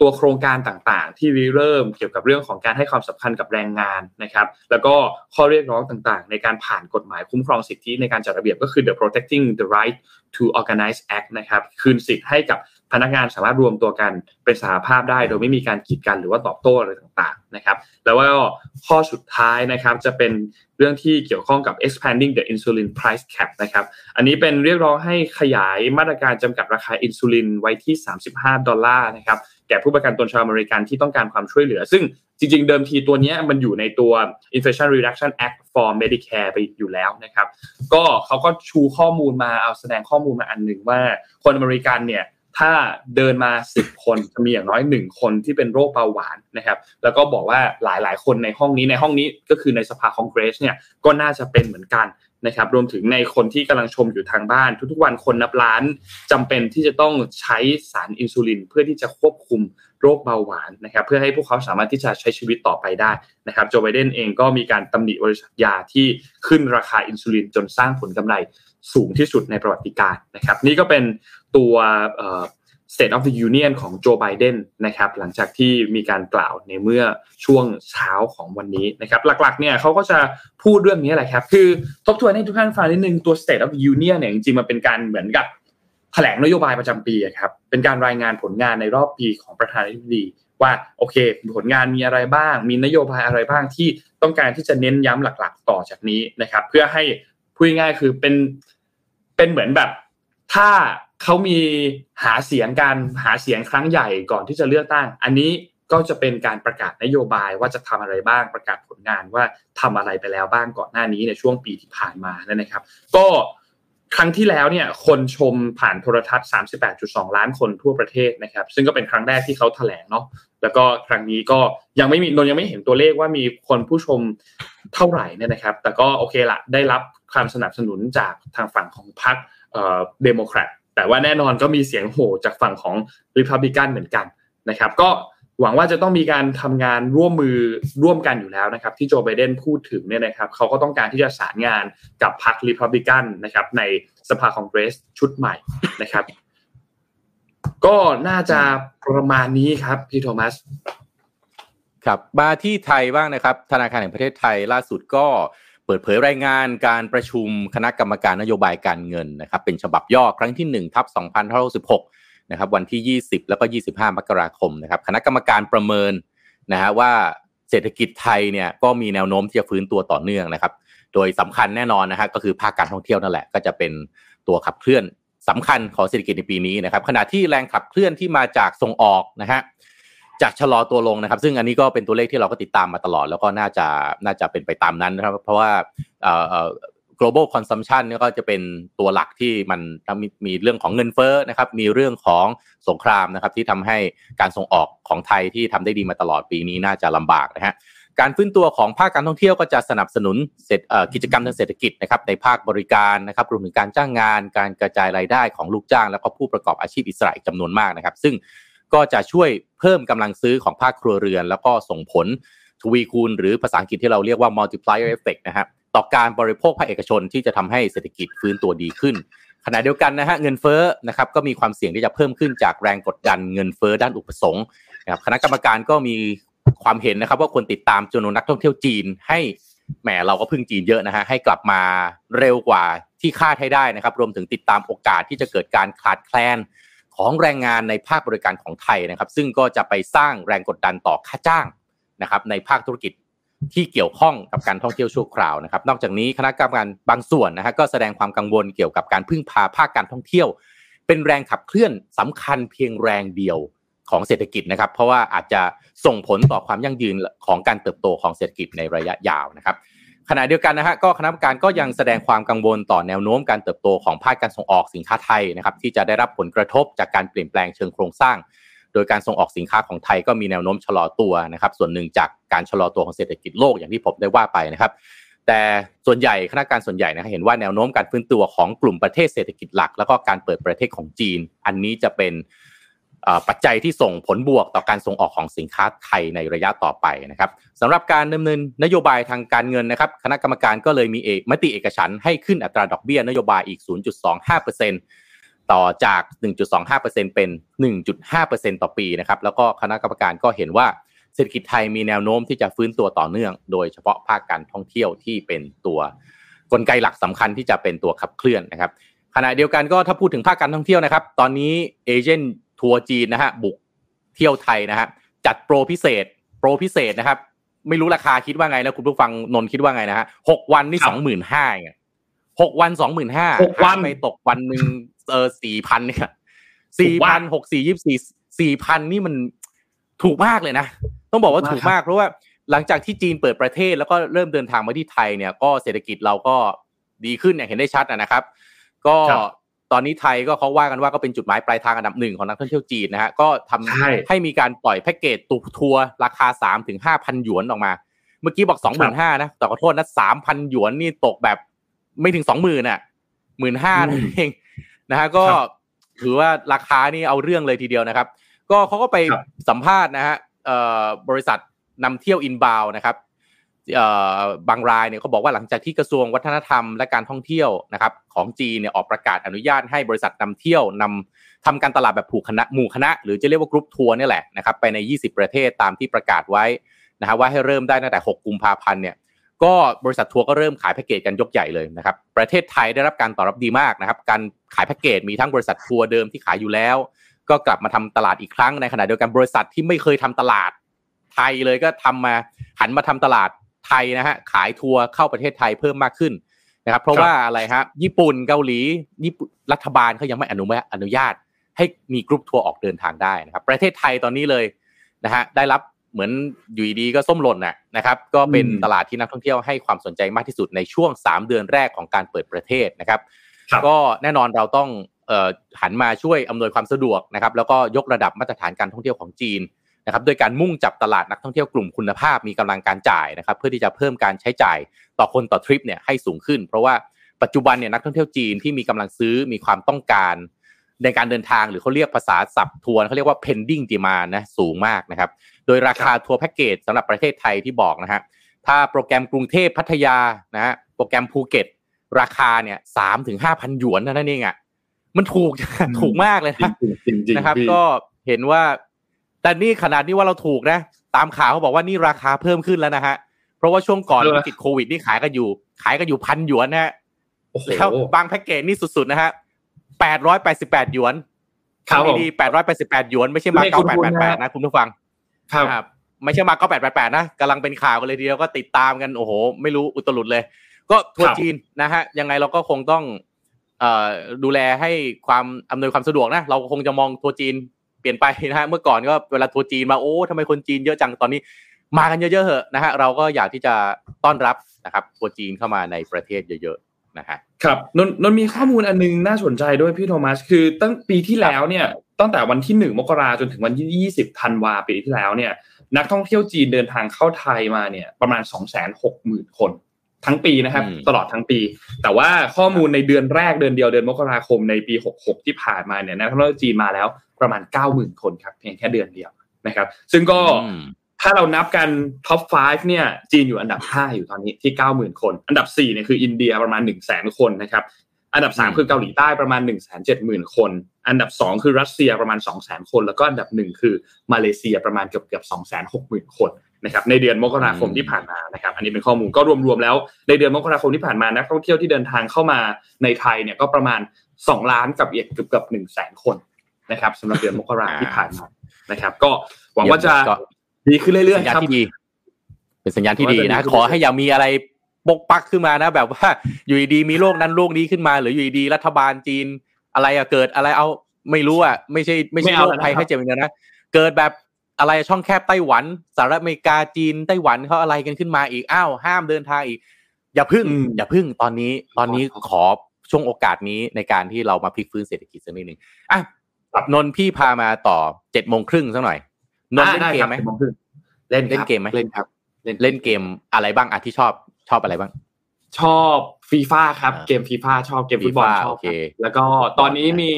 ตัวโครงการต่างๆ ที่ริเริ่มเกี่ยวกับเรื่องของการให้ความสำคัญกับแรงงานนะครับ แล้วก็ข้อเรียกร้องต่างๆ ในการผ่านกฎหมายคุ้มครองสิทธิในการจัดระเบียบก็คือ the protecting the right to organize act นะครับ คืนสิทธิ์ให้กับ พนักงานสามารถรวมตัวกันเป็นสหภาพได้ โดยไม่มีการกีดกันหรือว่าตอบโต้อะไรต่างๆนะครับ แล้วก็ข้อสุดท้ายนะครับจะเป็นเรื่องที่เกี่ยวข้องกับ expanding the insulin price cap นะครับอันนี้เป็นเรียกร้องให้ขยายมาตรการจำกัดราคาอินซูลินไว้ที่ 35 ดอลลาร์นะครับแก่ผู้ประกันตนชาวอเมริกันที่ต้องการความช่วยเหลือ ซึ่งจริง ๆ เดิมทีตัวนี้มันอยู่ในตัว Inflation Reduction Act for Medicare ไปอยู่แล้วนะครับ ก็เขาก็ชูข้อมูลมาเอาแสดงข้อมูลมาอันหนึ่งว่าคนอเมริกันเนี่ย ถ้าเดินมา 10 คนจะมีอย่างน้อย 1 คนที่เป็นโรคเบาหวานนะครับ แล้วก็บอกว่าหลายๆ คนในห้องนี้ในห้องนี้ก็คือในสภาคองเกรสเนี่ยก็น่าจะเป็นเหมือนกันนะครับ รวมถึงในคนที่กำลังชมอยู่ทางบ้าน ทุกๆวันคนนับล้านจำเป็นที่จะต้องใช้สารอินซูลิน เพื่อที่จะควบคุมโรคเบาหวานนะครับ เพื่อให้พวกเขาสามารถที่จะใช้ชีวิตต่อไปได้นะครับโจไบเดนเองก็มีการตำหนิบริษัทยาที่ขึ้นราคาอินซูลินจนสร้างผลกำไรสูงที่สุดในประวัติการนะครับ นี่ก็เป็น ตัว State of the Union ของโจไบเดนนะครับหลังจากที่มีการกล่าวในเมื่อช่วงเช้าของวันนี้นะครับหลักๆเนี่ยเขาก็จะพูดเรื่องนี้แหละครับคือทบทวนให้ทุกท่านฟังนิดนึงตัว State of the Union เนี่ยจริงๆมันเป็นการเหมือนกับแถลงนโยบายประจำปีครับเป็นการรายงานผลงานในรอบปีของประธานาธิบดีว่าโอเค ผลงานมีอะไรบ้าง มีนโยบายอะไรบ้างที่ต้องการที่จะเน้นย้ำหลัก ๆ ต่อจากนี้นะครับ เพื่อให้พูดง่ายคือเป็นเป็นเหมือนแบบถ้า เขามีหาเสียงการหาเสียงครั้งใหญ่ก่อนที่จะเลือกตั้ง อันนี้ก็จะเป็นการประกาศนโยบายว่าจะทำอะไรบ้างประกาศผลงานว่าทำอะไรไปแล้วบ้างก่อนหน้านี้ในช่วงปีที่ผ่านมานะครับ ก็ครั้งที่แล้วเนี่ยคนชมผ่านโทรทัศน์ 38.2 ล้านคนทั่วประเทศนะครับ ซึ่งก็เป็นครั้งแรกที่เขาแถลงเนาะแล้วก็ครั้งนี้ก็ยังไม่มีนนยังไม่เห็นตัวเลขว่ามีคนผู้ชมเท่าไหร่เนี่ยนะครับ แต่ก็โอเคละได้รับความสนับสนุนจากทางฝั่งของพรรคเดโมแครต แต่ว่าแน่นอนก็มีเสียงโห่จากฝั่งของริพับลิกันเหมือนกันนะครับ ก็หวังว่าจะต้องมีการทำงานร่วมมือร่วมกันอยู่แล้วนะครับ ที่โจไบเดนพูดถึงเนี่ยนะครับเขาก็ต้องการที่จะสารงานกับพรรคริพับลิกันนะครับ ในสภาคองเกรสชุดใหม่นะครับ ก็น่าจะประมาณนี้ครับพี่โทมัสครับมาที่ไทยบ้างนะครับ ธนาคารแห่งประเทศไทยล่าสุดก็ ปิดเผยรายงานการประชุมคณะกรรมการนโยบายการเงินนะครับเป็นฉบับย่อครั้งที่1ทับ2566นะครับวันที่ 20 แล้วก็ 25 มกราคมนะครับคณะกรรมการประเมินนะฮะว่าเศรษฐกิจไทยเนี่ยก็มีแนวโน้มที่จะฟื้นตัวต่อเนื่องนะครับ โดยสำคัญแน่นอนนะฮะก็คือภาคการท่องเที่ยวนั่นแหละก็จะเป็นตัวขับเคลื่อนสำคัญของเศรษฐกิจในปีนี้นะครับขณะที่แรงขับเคลื่อนที่มาจากส่งออกนะฮะ จากชะลอตัวลงนะครับ ซึ่งอันนี้ก็เป็นตัวเลขที่เราก็ติดตามมาตลอด แล้วก็น่าจะน่าจะเป็นไปตามนั้นนะครับ เพราะว่าเอ่อ global consumption เนี่ยก็จะเป็นตัวหลักที่มันมีมีเรื่องของเงินเฟ้อนะครับ มีเรื่องของสงครามนะครับ ที่ทำให้การส่งออกของไทยที่ทำได้ดีมาตลอดปีนี้น่าจะลำบากนะฮะการฟื้นตัวของภาคการท่องเที่ยวก็จะสนับสนุนเศรษฐกิจกรรมทางเศรษฐกิจนะครับในภาคบริการนะครับรวมถึงการจ้างงาน การกระจายรายได้ของลูกจ้าง แล้วก็ผู้ประกอบอาชีพอิสระจำนวนมากนะครับ ซึ่ง ก็จะช่วยเพิ่มกำลังซื้อของภาคครัวเรือน แล้วก็ส่งผลทวีคูณ หรือภาษาอังกฤษที่เราเรียกว่า multiplier effect นะฮะต่อการบริโภคภาคเอกชนที่จะทำให้เศรษฐกิจฟื้นตัวดีขึ้น ขณะเดียวกันนะฮะเงินเฟ้อนะครับก็มีความเสี่ยงที่จะเพิ่มขึ้นจากแรงกดดันเงินเฟ้อด้านอุปสงค์นะครับคณะกรรมการก็มีความเห็นนะครับ ว่าควรติดตามจำนวนนักท่องเที่ยวจีนให้แหมเราก็พึ่งจีนเยอะนะฮะให้กลับมาเร็วกว่าที่คาดให้ได้นะครับ รวมถึงติดตามโอกาสที่จะเกิดการขาดแคลน ของแรงงานในภาคบริการของไทยนะครับ ซึ่งก็จะไปสร้างแรงกดดันต่อค่าจ้างนะครับในภาคธุรกิจที่เกี่ยวข้องกับการท่องเที่ยวชั่วคราวนะครับ นอกจากนี้คณะกรรมการบางส่วนนะฮะก็แสดงความกังวลเกี่ยวกับการพึ่งพาภาคการท่องเที่ยว เป็นแรงขับเคลื่อนสำคัญเพียงแรงเดียวของเศรษฐกิจนะครับ เพราะว่าอาจจะส่งผลต่อความยั่งยืนของการเติบโตของเศรษฐกิจในระยะยาวนะครับ ขณะเดียวกันนะฮะก็คณะกรรมการก็ยังแสดงความกังวลต่อแนวโน้มการเติบโตของภาคการส่งออกสินค้าไทยนะครับที่จะได้รับผลกระทบจากการเปลี่ยนแปลงเชิงโครงสร้าง โดยการส่งออกสินค้าของไทยก็มีแนวโน้มชะลอตัวนะครับส่วนหนึ่งจากการชะลอตัวของเศรษฐกิจโลกอย่างที่ผมได้ว่าไปนะครับแต่ส่วนใหญ่คณะการส่วนใหญ่นะเห็นว่าแนวโน้มการฟื้นตัวของกลุ่มประเทศเศรษฐกิจหลัก แล้วก็การเปิดประเทศของจีน อันนี้จะเป็น ปัจจัยที่ส่งผลบวกต่อการส่งออกของสินค้าไทยในระยะต่อไปนะครับสำหรับการดำเนินนโยบายทางการเงินนะครับ คณะกรรมการก็เลยมีเอกมติเอกฉันให้ขึ้นอัตราดอกเบี้ยนโยบายอีก 0.25%ต่อจาก 1.25%เป็น 1.5%ต่อปีนะครับ แล้วก็คณะกรรมการก็เห็นว่าเศรษฐกิจไทยมีแนวโน้มที่จะฟื้นตัวต่อเนื่อง โดยเฉพาะภาคการท่องเที่ยวที่เป็นตัวกลไกหลักสำคัญที่จะเป็นตัวขับเคลื่อนนะครับขณะเดียวกันก็ถ้าพูดถึงภาคการท่องเที่ยวนะครับ ตอนนี้เอเจนต์ ทัวร์จีนนะฮะบุกเที่ยวไทยนะฮะจัดโปรพิเศษ โปรพิเศษนะครับ ไม่รู้ราคาคิดว่าไงนะคุณผู้ฟังนนคิดว่าไงนะฮะหกวันนี่สองหมื่นห้าเงี้ยหกวันสองหมื่นห้าหกวันไปตกวันหนึ่งเออสี่พันเนี่ยสี่พันหกสี่ยี่สี่สี่พันนี่มันถูกมากเลยนะ ต้องบอกว่าถูกมากเพราะว่าหลังจากที่จีนเปิดประเทศแล้วก็เริ่มเดินทางมาที่ไทยเนี่ยก็เศรษฐกิจเราก็ดีขึ้นอย่างเห็นได้ชัดนะครับ ก็ ตอนนี้ไทยก็เขาว่ากันว่าก็เป็นจุดหมายปลายทางอันดับหนึ่งของนักท่องเที่ยวจีนนะฮะก็ทำให้ให้มีการปล่อยแพ็กเกจตุทัวร์ราคาสามถึงห้าพันหยวนออกมา เมื่อกี้บอกสองหมื่นห้านะแต่ขอโทษนะสามพันหยวนนี่ตกแบบไม่ถึงสองหมื่นอะหมื่นห้านั่นเองนะฮะก็ถือว่าราคานี่เอาเรื่องเลยทีเดียวนะครับ ก็เขาก็ไปสัมภาษณ์นะฮะบริษัทนำเที่ยว inbound นะครับ บางรายเนี่ยเขาบอกว่าหลังจากที่กระทรวงวัฒนธรรมและการท่องเที่ยวนะครับของจีนเนี่ยออกประกาศอนุญาตให้บริษัทนำเที่ยวนำทำการตลาดแบบผูกคณะหมู่คณะ หรือจะเรียกว่ากรุ๊ปทัวร์นี่แหละนะครับไปใน 20 ประเทศตามที่ประกาศไว้นะฮะว่าให้เริ่มได้ตั้งแต่ 6 กุมภาพันธ์เนี่ยก็บริษัททัวร์ก็เริ่มขายแพ็กเกจกันยกใหญ่เลยนะครับประเทศไทยได้รับการตอบรับดีมากนะครับการขายแพ็กเกจมีทั้งบริษัททัวร์เดิมที่ขายอยู่แล้ว ก็กลับมาทำตลาดอีกครั้งในขณะเดียวกันบริษัทที่ไม่เคยทำตลาดไทยเลยก็ทำมาหันมาทำตลาด ไทยนะฮะขายทัวร์เข้าประเทศไทยเพิ่มมากขึ้นนะครับเพราะว่าอะไรฮะญี่ปุ่นเกาหลีญี่ปุ่นรัฐบาลเขายังไม่อนุอนุญาต ให้มีกรุ๊ปทัวร์ออกเดินทางได้นะครับประเทศไทยตอนนี้เลยนะฮะได้รับเหมือนอยู่ดีก็ส้มหล่นนะครับ ก็เป็นตลาดที่นักท่องเที่ยวให้ความสนใจมากที่สุดในช่วง 3 เดือนแรกของการเปิดประเทศนะครับ ก็แน่นอนเราต้องหันมาช่วยอำนวยความสะดวกนะครับ แล้วก็ยกระดับมาตรฐานการท่องเที่ยวของจีน นะครับโดยการมุ่งจับตลาดนักท่องเที่ยวกลุ่มคุณภาพมีกำลังการจ่ายนะครับ เพื่อที่จะเพิ่มการใช้จ่ายต่อคนต่อทริปเนี่ยให้สูงขึ้น เพราะว่าปัจจุบันเนี่ยนักท่องเที่ยวจีนที่มีกำลังซื้อมีความต้องการในการเดินทางหรือเขาเรียกภาษาศัพท์ทัวร์เขาเรียกว่า pending demand นะสูงมากนะครับ โดยราคาทัวร์แพ็กเกจสำหรับประเทศไทยที่บอกนะฮะถ้าโปรแกรมกรุงเทพพัทยานะฮะโปรแกรมภูเก็ต ราคาเนี่ยสามถึงห้าพันหยวนนั่นเองอะมันถูกถูกมากเลยนะนะครับ ก็เห็นว่า แต่นี่ขนาดนี้ว่าเราถูกนะ ตามข่าวเขาบอกว่านี่ราคาเพิ่มขึ้นแล้วนะฮะ เพราะว่าช่วงก่อนวิกฤตโควิดนี่ขายกันอยู่ ขายกันอยู่พันหยวนนะฮะแล้วบางแพ็กเกจนี่สุดๆนะฮะแปดร้อยแปดสิบแปดหยวนครับดีแปดร้อยแปดสิบแปดหยวนไม่ใช่มาเก้าแปดแปดแปดนะคุณผู้ฟัง ครับ ไม่ใช่มาเก้าแปดแปดแปดนะกำลังเป็นข่าวกันเลยทีเดียวก็ติดตามกันโอ้โห ไม่รู้อุตลุดเลย ก็ทัวร์จีนนะฮะ ยังไงเราก็คงต้องเอ่อดูแลให้ความอำนวยความสะดวกนะ เราคงจะมองทัวร์จีน เปลี่ยนไปนะฮะเมื่อก่อนก็เวลาทัวร์จีนมาโอ้ทำไมคนจีนเยอะจังตอนนี้มากันเยอะๆเหอะนะฮะเราก็อยากที่จะต้อนรับนะครับทัวร์จีนเข้ามาในประเทศเยอะๆนะฮะครับนนนมีข้อมูลอันนึงน่าสนใจด้วยพี่โทมัสคือตั้งปีที่แล้วเนี่ยตั้งแต่วันที่หนึ่งมกราจนถึงวันที่ยี่สิบธันวาปีที่แล้วเนี่ยนักท่องเที่ยวจีนเดินทางเข้าไทยมาเนี่ยประมาณสองแสนหกหมื่นคนทั้งปีนะครับตลอดทั้งปี แต่ว่าข้อมูลในเดือนแรกเดือนเดียวเดือนมกราคมในปี 66 ที่ผ่านมาเนี่ยนักท่องเที่ยวจีนมาแล้ว ประมาณ 90,000 คนครับเพียงแค่เดือนเดียวนะครับ ซึ่งก็ถ้าเรานับกันท็อป 5 เนี่ย จีนอยู่อันดับ 5 อยู่ตอนนี้ที่ 90,000 คน อันดับ4เนี่ยคืออินเดียประมาณ 1 0 0 0 0 0 คนนะครับอันดับ 3 คือเกาหลีใต้ประมาณ 1 7 0 0 0 0 คน อันดับ 2 คือรัสเซียประมาณ 2 0 0 0 0 0 คน แล้วก็อันดับ 1 คือมาเลเซียประมาณเกือบเกือบ2 6 0 0 0 0 คนนะครับในเดือนมกราคมที่ผ่านมานะครับอันนี้เป็นข้อมูลก็รวมๆแล้วในเดือนมกราคมที่ผ่านมานักท่องเที่ยวที่เดินทางเข้ามาในไทยเนี่ยก็ประมาณ 2 ล้านกับเอกเกือบเกือบหนึ่งแสนคน นะครับสำหรับเดือนมกราที่ผ่านมานะครับ ก็หวังว่าจะดีขึ้นเรื่อยๆครับเป็นสัญญาณที่ดีนะ ขอให้อย่ามีอะไรปกปักขึ้นมานะ แบบว่าอยู่ดีมีโรคนั้นโรคนี้ขึ้นมา หรืออยู่ดีรัฐบาลจีน อะไรอะเกิดอะไรเอาไม่รู้อะไม่ใช่ไม่ใช่โรคภัยให้เจ็บอย่างนะเกิดแบบอะไรช่องแคบไต้หวันสหรัฐอเมริกาจีนไต้หวันเขาอะไรกันขึ้นมาอีกอ้าวห้ามเดินทางอีก อย่าพึ่ง อย่าพึ่งตอนนี้ ตอนนี้ขอช่วงโอกาสนี้ในการที่เรามาพลิกฟื้นเศรษฐกิจสักนิดหนึ่งอะ นนพี่พามาต่อเจ็ดโมงครึ่งสักหน่อย นนเล่นเกมไหมเล่นเล่นเกมไหมเล่นครับเล่นเกมอะไรบ้างอะที่ชอบชอบอะไรบ้าง ชอบฟีฟ่าครับ เกมฟีฟ่าชอบเกมฟุตบอลชอบแล้วก็ตอนนี้มี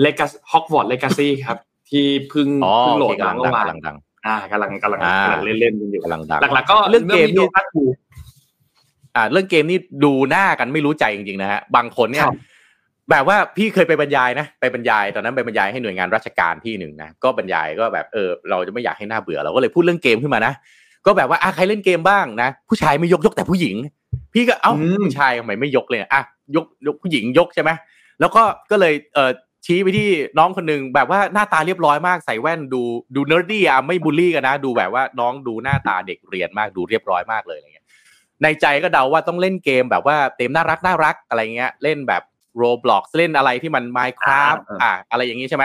เลกาฮอกวอตเลกาซี่ครับ ที่เพึ่งอ๋อเพึ่งโหลโอดเคมากำลังเมื่ดัองวานกำลังดังอ่ากำลังกำลังอ่ากำลังเล่นๆกันอยู่กำลังดังหลักๆก็เรื่องเกมนี่โดตาทูอ่าเรื่องเกมนี่ดูหน้ากันไม่รู้ใจจริงๆนะฮะบางคนเนี่ยครับ แบบว่าพี่เคยไปบรรยายนะไปบรรยายตอนนั้นไปบรรยายให้หน่วยงานราชการที่หนึ่งนะก็บรรยายก็แบบเออเราจะไม่อยากให้หน้าเบื่อเราก็เลยพูดเรื่องเกมขึ้นมานะก็แบบว่าอะใครเล่นเกมบ้างนะผู้ชายไม่ยกยกแต่ผู้หญิง พี่ก็เอ้าอืมผู้ชายทำไมไม่ยกเลยอะยกยกผู้หญิงยกใช่ไหมแล้วก็ก็เลยเออชี้ไปที่น้องคนหนึ่งแบบว่าหน้าตาเรียบร้อยมากใส่แว่นดูดู nerdy อะไม่บูลลี่กันนะ ดูแบบว่าน้องดูหน้าตาเด็กเรียนมากดูเรียบร้อยมากเลยอะไรเงี้ยในใจก็เดาว่าต้องเล่นเกมแบบว่าเกมน่ารักน่ารักอะไรเงี้ย เล่นแบบ Roblox เล่นอะไรที่มัน Minecraft อ่าอ่าอะไรอย่างงี้ใช่ไหม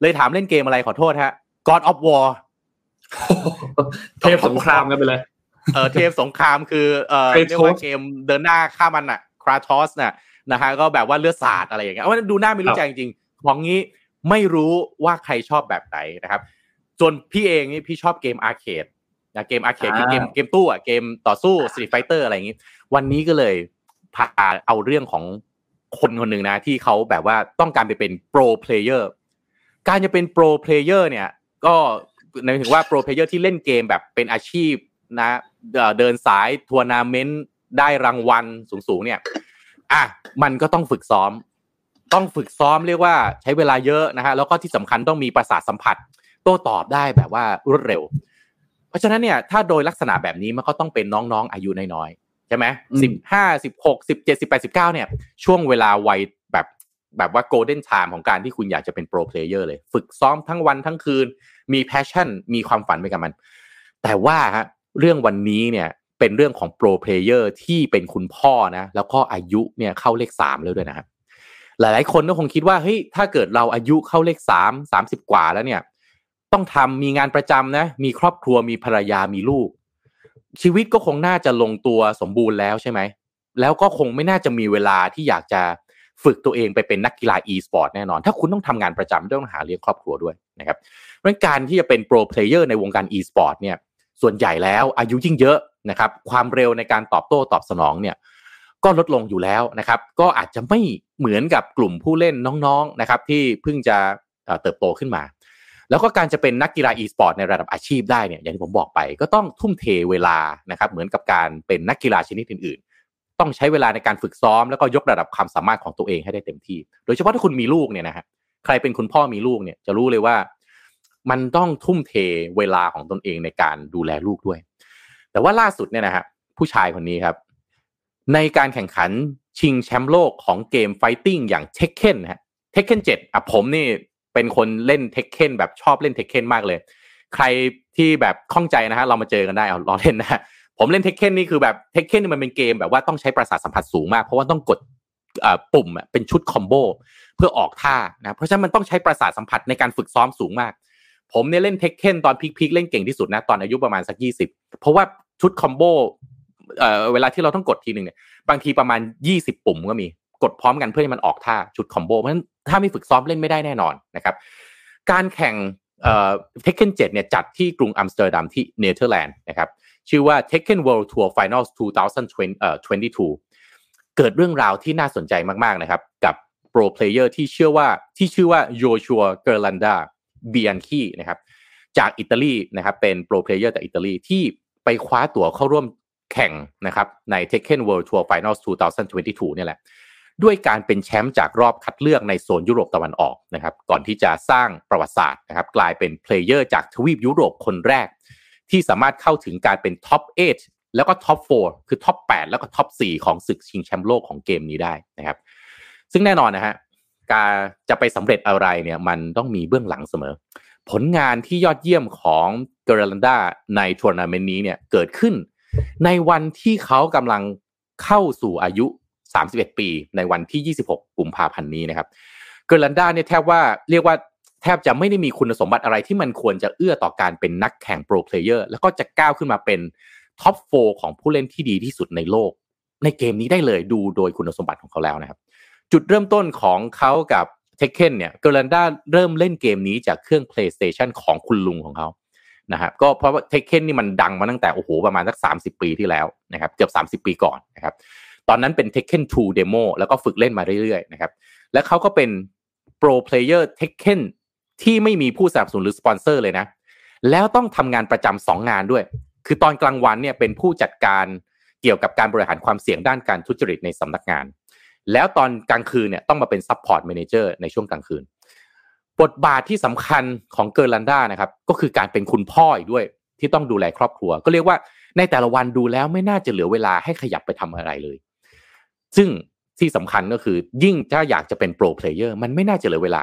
เลยถามเล่นเกมอะไรขอโทษฮะ God of War เทพสงครามกันไปเลย เออเทพสงครามคือเออ Kratos เรียกว่าเกมเดินหน้าฆ่ามันอะคราทอสน่ะนะฮะก็แบบว่าเลือดสาดอะไรอย่างเงี้ยว่าดูหน้าไม่รู้ใจจริงๆของงี้ไม่รู้ว่าใครชอบแบบไหนนะครับส่วนพี่เองนี่พี่ชอบเกมอาร์เคดนะเกมอาร์เคดคือเกมอ่าเกมตู้อะเกมต่อสู้ Street Fighter อะไรอย่างงี้ วันนี้ก็เลยพาเอาเรื่องของ คนคนหนึ่งนะที่เขาแบบว่าต้องการไปเป็น pro player การจะเป็น pro player เนี่ย ก็หมายถึงว่า pro player ที่เล่นเกมแบบเป็นอาชีพนะเดินสายทัวร์นาเมนต์ได้รางวัลสูงๆเนี่ยอะมันก็ต้องฝึกซ้อม ต้องฝึกซ้อมเรียกว่าใช้เวลาเยอะนะฮะแล้วก็ที่สำคัญต้องมีประสาทสัมผัส โต้ตอบได้แบบว่ารวดเร็ว เพราะฉะนั้นเนี่ยถ้าโดยลักษณะแบบนี้มันก็ต้องเป็นน้องๆ อายุน้อย ใช่ไหมอืมสิบห้าสิบหกสิบเจ็ดสิบแปดสิบเก้าเนี่ย ช่วงเวลาวัยแบบแบบว่า golden time ของการที่คุณอยากจะเป็น pro player เลย ฝึกซ้อมทั้งวันทั้งคืน มี passion มีความฝันไปกับมัน แต่ว่าฮะเรื่องวันนี้เนี่ยเป็นเรื่องของ pro player ที่เป็นคุณพ่อนะ แล้วก็อายุเนี่ยเข้าเลขสามแล้วด้วยนะครับหลาย ๆ คนก็คงคิดว่าเฮ้ยถ้าเกิดเราอายุเข้าเลขสามสามสิบกว่าแล้วเนี่ย ต้องทำมีงานประจำนะ มีครอบครัวมีภรรยามีลูก ชีวิตก็คงน่าจะลงตัวสมบูรณ์แล้วใช่ไหม แล้วก็คงไม่น่าจะมีเวลาที่อยากจะฝึกตัวเองไปเป็นนักกีฬา e-sport แน่นอน ถ้าคุณต้องทำงานประจำต้องหาเลี้ยงครอบครัวด้วยนะครับเพราะงั้นการที่จะเป็นโปรเพลเยอร์ในวงการ e-sport เนี่ย ส่วนใหญ่แล้วอายุยิ่งเยอะนะครับ ความเร็วในการตอบโต้ตอบสนองเนี่ยก็ลดลงอยู่แล้วนะครับ ก็อาจจะไม่เหมือนกับกลุ่มผู้เล่นน้องๆนะครับที่เพิ่งจะเติบโตขึ้นมา แล้วก็การจะเป็นนักกีฬา e-sport ในระดับอาชีพได้เนี่ยอย่างที่ผมบอกไป ก็ต้องทุ่มเทเวลานะครับเหมือนกับการเป็นนักกีฬาชนิดอื่น ๆ ต้องใช้เวลาในการฝึกซ้อมแล้วก็ยกระดับความสามารถของตัวเองให้ได้เต็มที่ โดยเฉพาะถ้าคุณมีลูกเนี่ยนะฮะใครเป็นคุณพ่อมีลูกเนี่ยจะรู้เลยว่า มันต้องทุ่มเทเวลาของตนเองในการดูแลลูกด้วย แต่ว่าล่าสุดเนี่ยนะฮะผู้ชายคนนี้ครับในการแข่งขันชิงแชมป์โลกของเกมไฟติ้งอย่างเทคเคนฮะTekken เจ็ดอะผมนี่ เป็นคนเล่น Tekken แบบชอบเล่น Tekken มากเลย ใครที่แบบข้องใจนะฮะเรามาเจอกันได้เอาล้อเล่นนะผมเล่น Tekken นี่คือแบบ Tekken มันเป็นเกมแบบว่าต้องใช้ประสาทสัมผัสสูงมาก เพราะว่าต้องกดปุ่มเป็นชุด combo เพื่อออกท่านะเพราะฉะนั้นมันต้องใช้ประสาทสัมผัสในการฝึกซ้อมสูงมาก ผมเนี่ยเล่น Tekken ตอน peak ๆเล่นเก่งที่สุดนะตอนอายุประมาณสักยี่สิบเพราะว่าชุด combo เวลาที่เราต้องกดทีหนึ่งเนี่ยบางทีประมาณ20ปุ่มก็มี กดพร้อมกันเพื่อให้มันออกท่าชุด combo เพราะฉะนั้นถ้าไม่ฝึกซ้อมเล่นไม่ได้แน่นอนนะครับ การแข่งเอ่อ Tekken 7เนี่ยจัดที่กรุงอัมสเตอร์ดัมที่เนเธอร์แลนด์นะครับชื่อว่า Tekken World Tour Finals 2020เอ่อ22 เกิดเรื่องราวที่น่าสนใจมาก ๆ นะครับ กับ pro player ที่เชื่อว่าที่ชื่อว่าโยชัวเกอร์ลันดาเบียนคีนะครับจากอิตาลีนะครับเป็น pro player จากอิตาลีที่ไปคว้าตั๋วเข้าร่วมแข่งนะครับใน Tekken World Tour Finals 2022 เนี่ยแหละ ด้วยการเป็นแชมป์จากรอบคัดเลือกในโซนยุโรปตะวันออกนะครับก่อนที่จะสร้างประวัติศาสตร์นะครับกลายเป็น player จากทวีปยุโรปคนแรก ที่สามารถเข้าถึงการเป็น top 8 แล้วก็ top 4 คือ top 8 แล้วก็ top 4 ของศึกชิงแชมป์โลกของเกมนี้ได้นะครับซึ่งแน่นอนนะฮะการจะไปสำเร็จอะไรเนี่ยมันต้องมีเบื้องหลังเสมอ ผลงานที่ยอดเยี่ยมของเกเรลันดาในทัวร์นาเมนต์นี้เนี่ยเกิดขึ้น ในวันที่เขากำลังเข้าสู่อายุ 31 ปีในวันที่ 26 กุมภาพันธ์นี้นะครับเกเรลันดาเนี่ยแทบว่าเรียกว่าแทบจะไม่ได้มีคุณสมบัติอะไรที่มันควรจะเอื้อต่อการเป็นนักแข่ง pro player แล้วก็จะก้าวขึ้นมาเป็น top 4ของผู้เล่นที่ดีที่สุดในโลก ในเกมนี้ได้เลยดูโดยคุณสมบัติของเขาแล้วนะครับ จุดเริ่มต้นของเขากับ Tekken เนี่ยเกอร์ลันดาเริ่มเล่นเกมนี้จากเครื่อง PlayStation ของคุณลุงของเขานะครับก็เพราะว่า Tekken นี่มันดังมาตั้งแต่โอ้โหประมาณสัก 30 ปีที่แล้วนะครับเกือบ 30 ปีก่อนนะครับ ตอนนั้นเป็น Tekken 2 Demo แล้วก็ฝึกเล่นมาเรื่อยๆนะครับและเขาก็เป็น pro player Tekken ที่ไม่มีผู้สนับสนุนหรือสปอนเซอร์เลยนะ แล้วต้องทำงานประจำสองงานด้วย คือตอนกลางวันเนี่ยเป็นผู้จัดการเกี่ยวกับการบริหารความเสี่ยงด้านการทุจริตในสำนักงาน แล้วตอนกลางคืนเนี่ยต้องมาเป็น support manager ในช่วงกลางคืน บทบาทที่สำคัญของเกอร์ลันด้านะครับ ก็คือการเป็นคุณพ่ออีกด้วยที่ต้องดูแลครอบครัว ก็เรียกว่าในแต่ละวันดูแล้วไม่น่าจะเหลือเวลาให้ขยับไปทำอะไรเลย ซึ่งที่สำคัญก็คือยิ่งถ้าอยากจะเป็น pro player มันไม่น่าจะเหลือเวลา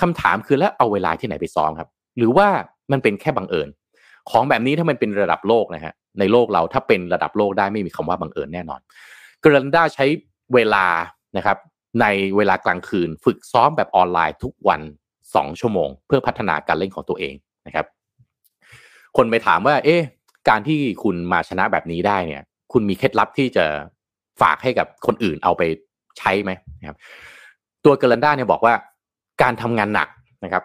คำถามคือแล้วเอาเวลาที่ไหนไปซ้อมครับ หรือว่ามันเป็นแค่บังเอิญ ของแบบนี้ถ้ามันเป็นระดับโลกนะฮะในโลกเราถ้าเป็นระดับโลกได้ไม่มีคำว่าบังเอิญแน่นอนกรันดาใช้เวลานะครับในเวลากลางคืนฝึกซ้อมแบบออนไลน์ทุกวันสองชั่วโมง เพื่อพัฒนาการเล่นของตัวเองนะครับ คนไปถามว่า เอ๊ะการที่คุณมาชนะแบบนี้ได้เนี่ย คุณมีเคล็ดลับที่จะ ฝากให้กับคนอื่นเอาไปใช้ไหมนะครับ ตัวเกรันดาเนี่ยบอกว่า การทำงานหนักนะครับ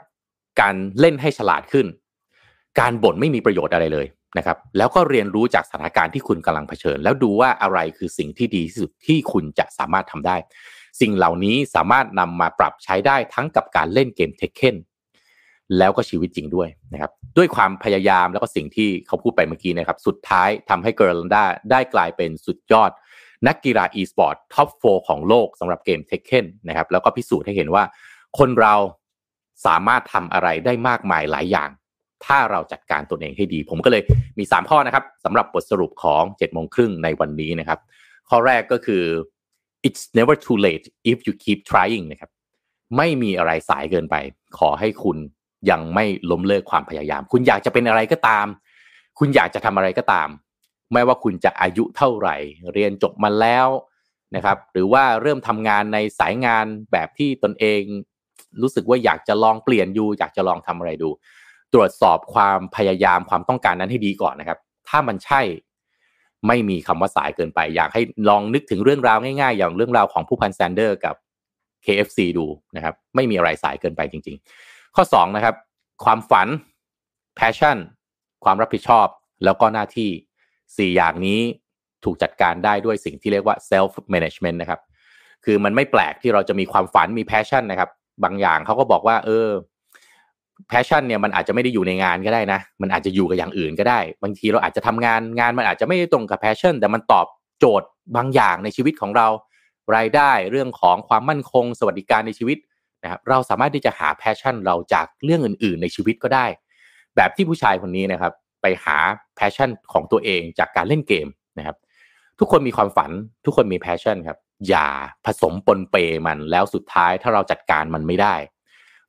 การเล่นให้ฉลาดขึ้น การบ่นไม่มีประโยชน์อะไรเลยนะครับ แล้วก็เรียนรู้จากสถานการณ์ที่คุณกำลังเผชิญ แล้วดูว่าอะไรคือสิ่งที่ดีที่สุดที่คุณจะสามารถทำได้ สิ่งเหล่านี้สามารถนำมาปรับใช้ได้ทั้งกับการเล่นเกม Tekken แล้วก็ชีวิตจริงด้วยนะครับ ด้วยความพยายามแล้วก็สิ่งที่เขาพูดไปเมื่อกี้นะครับ สุดท้ายทำให้เกอร์ลันดาได้กลายเป็นสุดยอด นักกีฬาอีสปอร์ต top four ของโลกสำหรับเกม Tekken นะครับแล้วก็พิสูจน์ให้เห็นว่า คนเราสามารถทำอะไรได้มากมายหลายอย่าง ถ้าเราจัดการตนเองให้ดี ผมก็เลยมี 3 ข้อนะครับสำหรับบทสรุปของ7โมงครึ่งในวันนี้นะครับ ข้อแรกก็คือ it's never too late if you keep trying นะครับ ไม่มีอะไรสายเกินไป ขอให้คุณยังไม่ล้มเลิกความพยายาม คุณอยากจะเป็นอะไรก็ตาม คุณอยากจะทำอะไรก็ตาม ไม่ว่าคุณจะอายุเท่าไหร่ เรียนจบมาแล้วนะครับหรือว่าเริ่มทำงานในสายงานแบบที่ตนเอง รู้สึกว่าอยากจะลองเปลี่ยนอยู่อยากจะลองทำอะไรดู ตรวจสอบความพยายามความต้องการนั้นให้ดีก่อนนะครับ ถ้ามันใช่ไม่มีคำว่าสายเกินไป อยากให้ลองนึกถึงเรื่องราวง่ายๆ อย่างเรื่องราวของผู้พันแซนเดอร์กับ KFC ดูนะครับ ไม่มีอะไรสายเกินไปจริง ๆ ข้อ2นะครับ ความฝัน passion ความรับผิดชอบ แล้วก็หน้าที่ 4 อย่างนี้ถูกจัดการได้ด้วยสิ่งที่เรียกว่า self management นะครับ คือมันไม่แปลกที่เราจะมีความฝันมี passion นะครับ บางอย่างเขาก็บอกว่า เออ passion เนี่ยมันอาจจะไม่ได้อยู่ในงานก็ได้นะ มันอาจจะอยู่กับอย่างอื่นก็ได้ บางทีเราอาจจะทำงานงานมันอาจจะไม่ได้ตรงกับ passion แต่มันตอบโจทย์บางอย่างในชีวิตของเรา รายได้เรื่องของความมั่นคง สวัสดิการในชีวิตนะครับ เราสามารถที่จะหา passion เราจากเรื่องอื่น ๆ ในชีวิตก็ได้ แบบที่ผู้ชายคนนี้นะครับ ไปหา passion ของตัวเองจากการเล่นเกมนะครับ ทุกคนมีความฝัน ทุกคนมี passion ครับ อย่าผสมปนเปมันแล้วสุดท้ายถ้าเราจัดการมันไม่ได้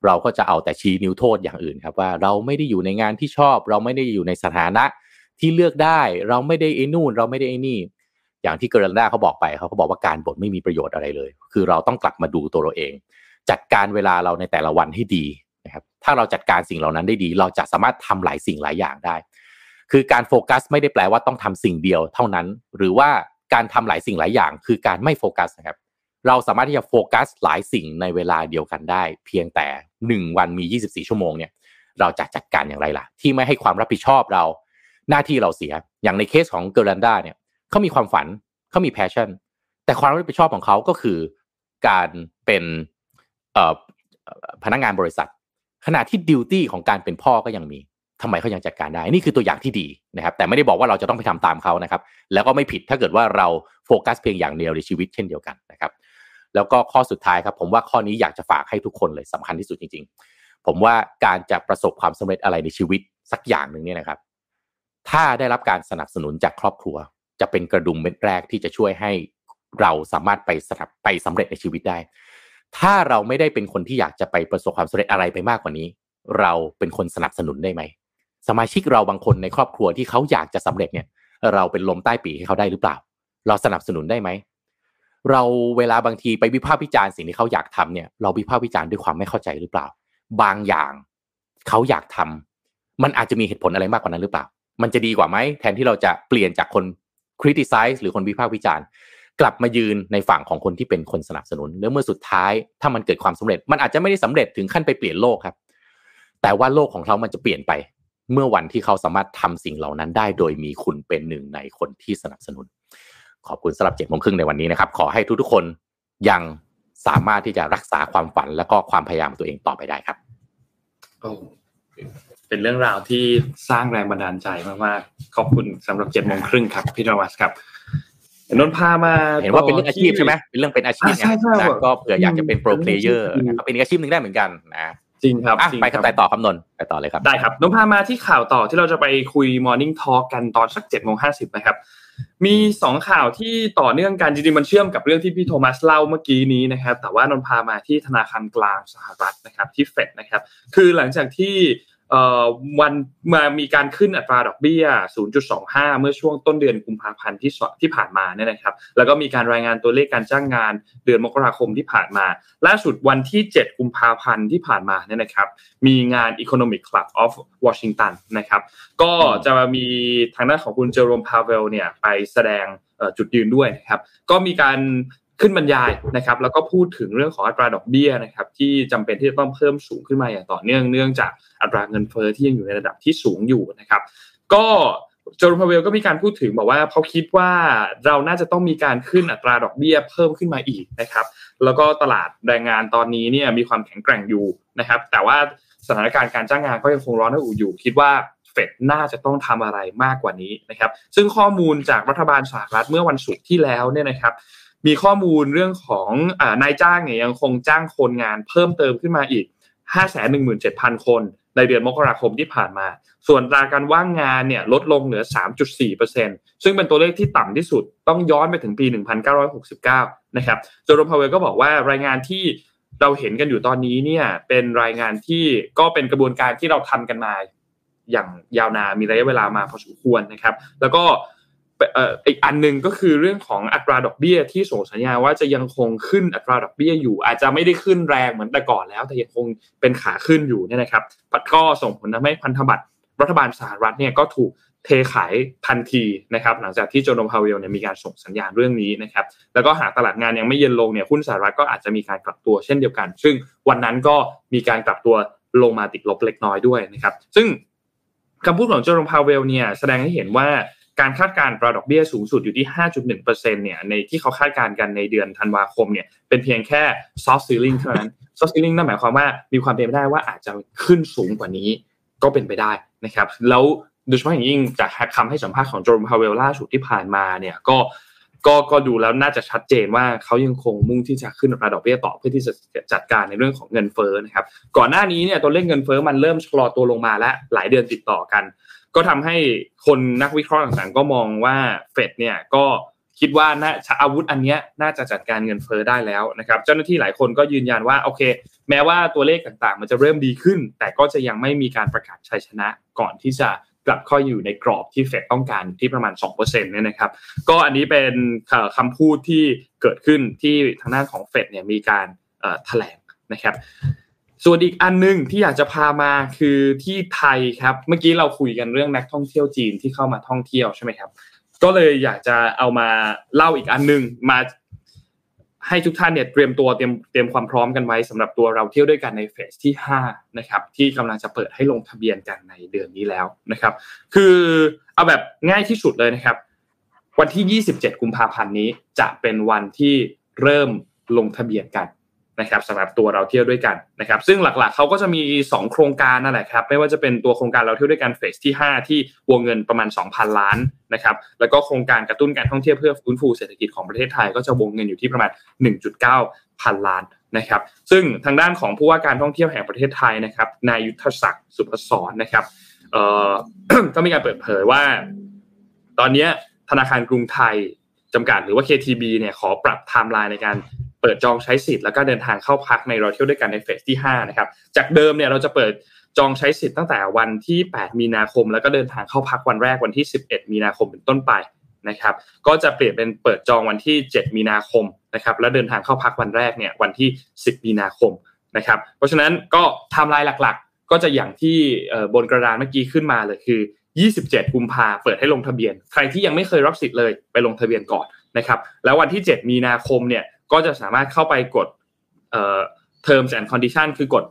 เราก็จะเอาแต่ชี้นิ้วโทษอย่างอื่นครับว่าเราไม่ได้อยู่ในงานที่ชอบ เราไม่ได้อยู่ในสถานะที่เลือกได้เราไม่ได้ไอ้นู่น เราไม่ได้ไอ้นี่ อย่างที่เกรนดาเขาบอกไปเขาก็บอกว่าการบ่นไม่มีประโยชน์อะไรเลย คือเราต้องกลับมาดูตัวเราเอง จัดการเวลาเราในแต่ละวันให้ดีนะครับถ้าเราจัดการสิ่งเหล่านั้นได้ดี เราจะสามารถทำหลายสิ่งหลายอย่างได้ คือการโฟกัสไม่ได้แปลว่าต้องทำสิ่งเดียวเท่านั้น หรือว่าการทำหลายสิ่งหลายอย่าง คือการไม่โฟกัสนะครับ เราสามารถที่จะโฟกัสหลายสิ่งในเวลาเดียวกันได้ เพียงแต่ 1 วันมี 24 ชั่วโมงเนี่ย เราจะจัดการอย่างไรล่ะ ที่ไม่ให้ความรับผิดชอบเรา หน้าที่เราเสีย อย่างในเคสของเกอร์ลันดาเนี่ยเขามีความฝันเขามี passion แต่ความรับผิดชอบของเขาก็คือการเป็นพนักงานบริษัท ขณะที่ duty ของการเป็นพ่อก็ยังมี ทำไมเขายังจัดการได้ นี่คือตัวอย่างที่ดีนะครับ แต่ไม่ได้บอกว่าเราจะต้องไปทำตามเขานะครับ แล้วก็ไม่ผิดถ้าเกิดว่าเราโฟกัสเพียงอย่างเดียวในชีวิตเช่นเดียวกันนะครับ แล้วก็ข้อสุดท้ายครับ ผมว่าข้อนี้อยากจะฝากให้ทุกคนเลยสำคัญที่สุดจริง ๆ ผมว่าการจะประสบความสำเร็จอะไรในชีวิตสักอย่างหนึ่งเนี่ยนะครับ ถ้าได้รับการสนับสนุนจากครอบครัว จะเป็นกระดุมเม็ดแรกที่จะช่วยให้เราสามารถไปสนับไปสำเร็จในชีวิตได้ ถ้าเราไม่ได้เป็นคนที่อยากจะไปประสบความสำเร็จอะไรไปมากกว่านี้ เราเป็นคนสนับสนุนได้ไหม สมาชิกเราบางคนในครอบครัวที่เขาอยากจะสำเร็จเนี่ย เราเป็นลมใต้ปีให้เขาได้หรือเปล่า เราสนับสนุนได้ไหมเราเวลาบางทีไปวิพากษ์วิจารณ์สิ่งที่เขาอยากทำเนี่ย เราวิพากษ์วิจารณ์ด้วยความไม่เข้าใจหรือเปล่า บางอย่างเขาอยากทำมันอาจจะมีเหตุผลอะไรมากกว่านั้นหรือเปล่า มันจะดีกว่าไหมแทนที่เราจะเปลี่ยนจากคน criticize หรือคนวิพากษ์วิจารณ์กลับมายืนในฝั่งของคนที่เป็นคนสนับสนุนแล้วเมื่อสุดท้าย ถ้ามันเกิดความสำเร็จ มันอาจจะไม่ได้สำเร็จถึงขั้นไปเปลี่ยนโลกครับ แต่ว่าโลกของเขามันจะเปลี่ยนไป เมื่อวันที่เขาสามารถทำสิ่งเหล่านั้นได้ โดยมีคุณเป็นหนึ่งในคนที่สนับสนุน ขอบคุณสำหรับเจ็ดโมงครึ่งในวันนี้นะครับ ขอให้ทุกๆคนยังสามารถที่จะรักษาความฝันและก็ความพยายามตัวเองต่อไปได้ครับเป็นเรื่องราวที่สร้างแรงบันดาลใจมากๆขอบคุณสำหรับเจ็ดโมงครึ่งครับพี่นวัสครับนนพามาเห็นว่าเป็นเรื่องอาชีพใช่ไหมเป็นเรื่องเป็นอาชีพนะก็เผื่ออยากจะเป็น pro player นะครับเป็นอาชีพหนึ่งได้เหมือนกันนะ จริงครับไปกันไปต่อครับนนไปต่อเลยครับได้ครับนนพามาที่ข่าวต่อที่เราจะไปคุย Morning Talk กันตอนสักเจ็ดโมงห้าสิบนะครับ มีสองข่าวที่ต่อเนื่องกันจริงๆมันเชื่อมกับเรื่องที่พี่โทมัสเล่าเมื่อกี้นี้นะครับ แต่ว่านนพามาที่ธนาคารกลางสหรัฐนะครับที่เฟดนะครับ คือหลังจากที่ วันมามีการขึ้นอัตราดอกเบี้ย 0.25 เมื่อช่วงต้นเดือนกุมภาพันธ์ที่ที่ผ่านมาเนี่ยนะครับ แล้วก็มีการรายงานตัวเลขการจ้างงานเดือนมกราคมที่ผ่านมา ล่าสุดวันที่ 7 กุมภาพันธ์ที่ผ่านมาเนี่ยนะครับ มีงาน Economic Club of Washington นะครับ ก็จะมีทางด้านของคุณเจอโรมพาเวลเนี่ยไปแสดงจุดยืนด้วยนะครับ ก็มีการ ขึ้นบรรยายนะครับ แล้วก็พูดถึงเรื่องของอัตราดอกเบี้ยนะครับ ที่จำเป็นที่จะต้องเพิ่มสูงขึ้นมาอย่างต่อเนื่องเนื่องจากอัตราเงินเฟอ้อที่ยังอยู่ในระดับที่สูงอยู่นะครับ ก็โจร์พาเวลก็มีการพูดถึงบอกว่าเขาคิดว่าเราน่าจะต้องมีการขึ้นอัตราดอกเบี้ยเพิ่มขึ้นมาอีกนะครับ แล้วก็ตลาดแรงงานตอนนี้เนี่ยมีความแข็งแกร่งอยู่นะครับ แต่ว่าสถานการณ์การจ้างงานก็ยังคงร้อนระอุอยู่ คิดว่าเฟดน่าจะต้องทำอะไรมากกว่านี้นะครับ ซึ่งข้อมูลจากรัฐบาลสหรัฐเมื่อวันศุกร์ที่แล้วเนี่ยนะครับ มีข้อมูลเรื่องของอนายจ้างเนี่ยยังคงจ้างคนงานเพิ่มเติมขึ้นมาอีก 517,000 คนในเดือนมกราคมที่ผ่านมา ส่วนราการว่างงานเนี่ยลดลงเหลือ 3.4%ซึ่งเป็นตัวเลขที่ต่ำที่สุดต้องย้อนไปถึงปี 1969 นะครับโจโรพาวเวลก็บอกว่ารายงานที่เราเห็นกันอยู่ตอนนี้เนี่ยเป็นรายงานที่ก็เป็นกระบวนการที่เราทำกันมาอย่างยาวนานมีระยะเวลามาพอสมควรนะครับ แล้วก็ อีกอันหนึ่งก็คือเรื่องของอัตราดอกเบี้ยที่ส่งสัญญาณว่าจะยังคงขึ้นอัตราดอกเบี้ยอยู่ อาจจะไม่ได้ขึ้นแรงเหมือนแต่ก่อนแล้ว แต่ยังคงเป็นขาขึ้นอยู่เนี่ยนะครับก็ส่งผลทำให้พันธบัตรรัฐบาลสหรัฐเนี่ยก็ถูกเทขายทันทีนะครับหลังจากที่โจนมพาวเวลเนี่ยมีการส่งสัญญาณเรื่องนี้นะครับแล้วก็หากตลาดงานยังไม่เย็นลงเนี่ยหุ้นสหรัฐก็อาจจะมีการกลับตัวเช่นเดียวกัน ซึ่งวันนั้นก็มีการกลับตัวลงมาติดลบเล็กน้อยด้วยนะครับซึ่งคำพูดของโจนมพาวเวลเนี่ยแสดงให้เห็นว่า การคาดการณ์ราดอกเบี้ยสูงสุดอยู่ที่ 5.1%เนี่ยในที่เขาคาดการณ์กันในเดือนธันวาคมเนี่ยเป็นเพียงแค่ soft ceiling เท่านั้น soft ceiling นั่นหมายความว่ามีความเป็นไปได้ว่าอาจจะขึ้นสูงกว่านี้ก็เป็นไปได้นะครับแล้วโดยเฉพาะอย่างยิ่งจากคำให้สัมภาษณ์ของโจมพาเวลล่าสุดที่ผ่านมาเนี่ยก็ก็ก็ดูแล้วน่าจะชัดเจนว่าเขายังคงมุ่งที่จะขึ้นราดอกเบี้ยต่อเพื่อที่จะจัดการในเรื่องของเงินเฟ้อนะครับก่อนหน้านี้เนี่ยตัวเลขเงินเฟ้อมันเริ่มชะลอตัวลงมาแล้วหลายเดือนติดต่อกัน ก็ทำให้คนนักวิเคราะห์ต่างๆ ก็มองว่าเฟดเนี่ยก็คิดว่าน่าอาวุธอันนี้น่าจะจัดการเงินเฟ้อได้แล้วนะครับ เจ้าหน้าที่หลายคนก็ยืนยันว่าโอเค แม้ว่าตัวเลขต่างๆ มันจะเริ่มดีขึ้น แต่ก็จะยังไม่มีการประกาศชัยชนะก่อนที่จะกลับเข้าอยู่ในกรอบที่เฟดต้องการที่ประมาณ2%เนี่ยนะครับ ก็อันนี้เป็นคำพูดที่เกิดขึ้นที่ทางด้านของเฟดเนี่ยมีการแถลงนะครับ ส่วนอีกอันนึงที่อยากจะพามาคือที่ไทยครับ เมื่อกี้เราคุยกันเรื่องนักท่องเที่ยวจีนที่เข้ามาท่องเที่ยวใช่ไหมครับ ก็เลยอยากจะเอามาเล่าอีกอันนึงมาให้ทุกท่านเนี่ยเตรียมตัวเตรียมเตรียมความพร้อมกันไว้สำหรับตัวเราเที่ยวด้วยกันในเฟสที่5นะครับที่กำลังจะเปิดให้ลงทะเบียนกันในเดือนนี้แล้วนะครับ คือเอาแบบง่ายที่สุดเลยนะครับ วันที่ 27 กุมภาพันธ์นี้จะเป็นวันที่เริ่มลงทะเบียนกัน นะครับสำหรับตัวเราเที่ยวด้วยกันนะครับ ซึ่งหลักๆเขาก็จะมี 2 โครงการนั่นแหละครับ ไม่ว่าจะเป็นตัวโครงการเราเที่ยวด้วยกันเฟสที่ 5 ที่วงเงินประมาณ 2,000 ล้านนะครับ แล้วก็โครงการกระตุ้นการท่องเที่ยวเพื่อฟื้นฟูเศรษฐกิจของประเทศไทยก็จะวงเงินอยู่ที่ประมาณ 1.9 พันล้านนะครับ ซึ่งทางด้านของผู้ว่าการท่องเที่ยวแห่งประเทศไทยนะครับนายยุทธศักดิ์สุพศรนะครับเอ่อก็มีการเปิดเผยว่า ตอนนี้ธนาคารกรุงไทยจำกัดหรือว่า KTB เนี่ยขอปรับไทม์ไลน์ในการ ปิดจองใช้สิทธิ์แล้วก็เดินทางเข้าพักในเราเที่ยวด้วยกันในเฟสที่5นะครับจากเดิมเนี่ยเราจะเปิดจองใช้สิทธิ์ตั้งแต่วันที่ 8 มีนาคม แล้วก็เดินทางเข้าพักวันแรกวันที่ 11 มีนาคมเป็นต้นไปนะครับ ก็จะเปลี่ยนเป็นเปิดจองวันที่ 7 มีนาคมนะครับแล้วเดินทางเข้าพักวันแรกเนี่ยวันที่ 10 มีนาคมนะครับเพราะฉะนั้นก็ไทม์ไลน์หลักๆ ก็จะอย่างที่บนกระดานเมื่อกี้ขึ้นมาเลยคือ 27 กุมภาเปิดให้ลงทะเบียน ใครที่ยังไม่เคยรับสิทธิ์เลยไปลงทะเบียนก่อนนะครับแล้ววันที่ 7 มีนาคมเนี่ย ก็จะสามารถเข้าไปกด terms and condition คือกด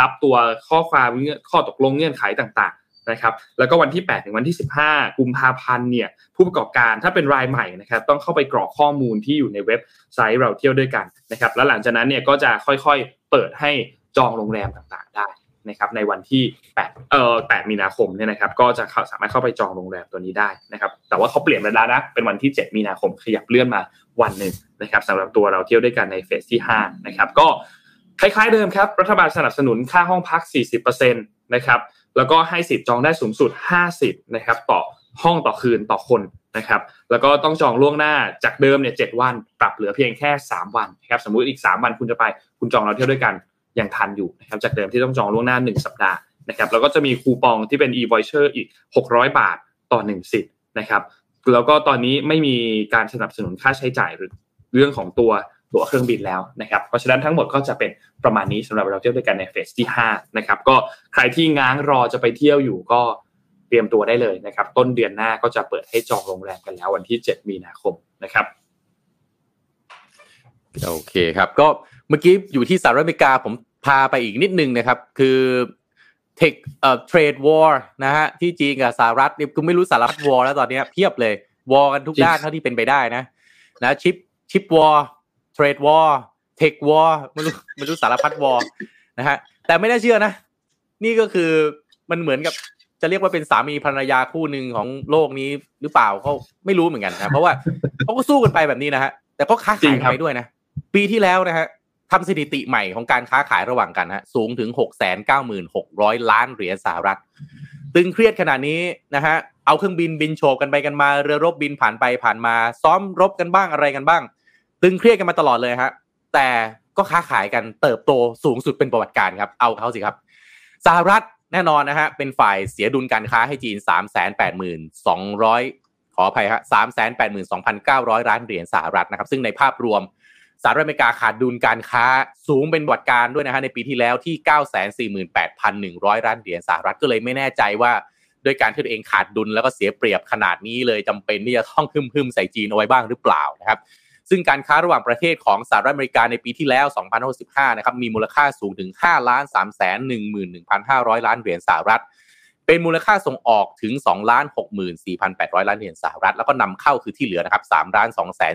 รับตัวข้อความข้อตกลงเงื่อนไขต่างๆนะครับแล้วก็วันที่ 8 ถึงวันที่ 15 กุมภาพันธ์เนี่ยผู้ประกอบการถ้าเป็นรายใหม่นะครับต้องเข้าไปกรอกข้อมูลที่อยู่ในเว็บไซต์เราเที่ยวด้วยกันนะครับแล้วหลังจากนั้นเนี่ยก็จะค่อยๆเปิดให้จองโรงแรมต่างๆได้ นะครับในวันที่8เอ่อ8มีนาคมเนี่ยนะครับก็จะสามารถเข้าไปจองโรงแรมตัวนี้ได้นะครับแต่ว่าเขาเปลี่ยนเวลานะเป็นวันที่ 7 มีนาคมขยับเลื่อนมาวันหนึ่งนะครับสำหรับตัวเราเที่ยวด้วยกันในเฟสที่5นะครับก็คล้ายๆเดิมครับรัฐบาลสนับสนุนค่าห้องพัก 40%นะครับแล้วก็ให้สิทธิ์จองได้สูงสุด 50นะครับต่อห้องต่อคืนต่อคนนะครับแล้วก็ต้องจองล่วงหน้าจากเดิมเนี่ยเวัน ปรับเหลือเพียงแค่ 3 วันนะครับสมมุติอีก 3 วันคุณจะไปคุณจองเราเที่ยวด้วยกัน ยังทันอยู่นะครับจากเดิมที่ต้องจองล่วงหน้า 1 สัปดาห์นะครับแล้วก็จะมีคูปองที่เป็น e-voucher อีก 600 บาทต่อ 1 สิทธิ์นะครับแล้วก็ตอนนี้ไม่มีการสนับสนุนค่าใช้จ่ายหรือเรื่องของตัวตั๋วเครื่องบินแล้วนะครับเพราะฉะนั้นทั้งหมดก็จะเป็นประมาณนี้สำหรับเราเที่ยวด้วยกันในเฟสที่5นะครับก็ใครที่ง้างรอจะไปเที่ยวอยู่ก็เตรียมตัวได้เลยนะครับ ต้นเดือนหน้าก็จะเปิดให้จองโรงแรมกันแล้ววันที่ 7 มีนาคมนะครับโอเคครับก็ มื่อกี้อยู่ที่สหรัฐอเมริกาผมพาไปอีกนิดนึงนะครับ คือtech เอ่อ trade war นะฮะที่จีนกับสหรัฐเนี่ยคือไม่รู้สารพัด war แล้วตอนนี้เพียบเลย war กันทุกด้านเท่าที่เป็นไปได้นะนะ chip chip war trade war tech war ไม่รู้ไม่รู้สารพัด war นะฮะแต่ไม่น่าเชื่อนะ นี่ก็คือมันเหมือนกับจะเรียกว่าเป็นสามีภรรยาคู่หนึ่งของโลกนี้หรือเปล่าเขาไม่รู้เหมือนกันนะเพราะว่าเขาก็สู้กันไปแบบนี้นะฮะแต่ก็ค้าขายไปด้วยนะ ปีที่แล้วนะฮะ ทำสถิติใหม่ของการค้าขายระหว่างกันฮะสูงถึงหกแสนเก้าหมื่นหกร้อยล้านเหรียญสหรัฐ ตึงเครียดขนาดนี้นะฮะเอาเครื่องบินบินโฉบกันไปกันมาเรือรบบินผ่านไปผ่านมา ซ้อมรบกันบ้างอะไรกันบ้าง ตึงเครียดกันมาตลอดเลยฮะแต่ก็ค้าขายกันเติบโตสูงสุดเป็นประวัติการครับ เอาเขาสิครับสหรัฐแน่นอนนะฮะเป็นฝ่ายเสียดุลการค้าให้จีน 3 8 2 0 0 ขออภัยฮะ3 8 2 9 0 0 ล้านเหรียญสหรัฐนะครับซึ่งในภาพรวม สหรัฐอเมริกาขาดดุลการค้าสูงเป็นบทการด้วยนะฮะในปีที่แล้วที่ 948,100 ล้านเหรียญสหรัฐก็เลยไม่แน่ใจว่าด้วยการที่ตัวเองขาดดุลแล้วก็เสียเปรียบขนาดนี้เลยจำเป็นที่จะต้องพึ่มๆใส่จีนเอาไว้บ้างหรือเปล่านะครับซึ่งการค้าระหว่างประเทศของสหรัฐอเมริกาในปีที่แล้ว 2065 นะครับมีมูลค่าสูงถึง5ล้าน3 1 1 5 0 0 ล้านเหรียญสหรัฐ เป็นมูลค่าส่งออกถึง2ล้าน64,800 ล้านเหรียญสหรัฐ แล้วก็นำเข้าคือที่เหลือนะครับ3ล้าน2แสน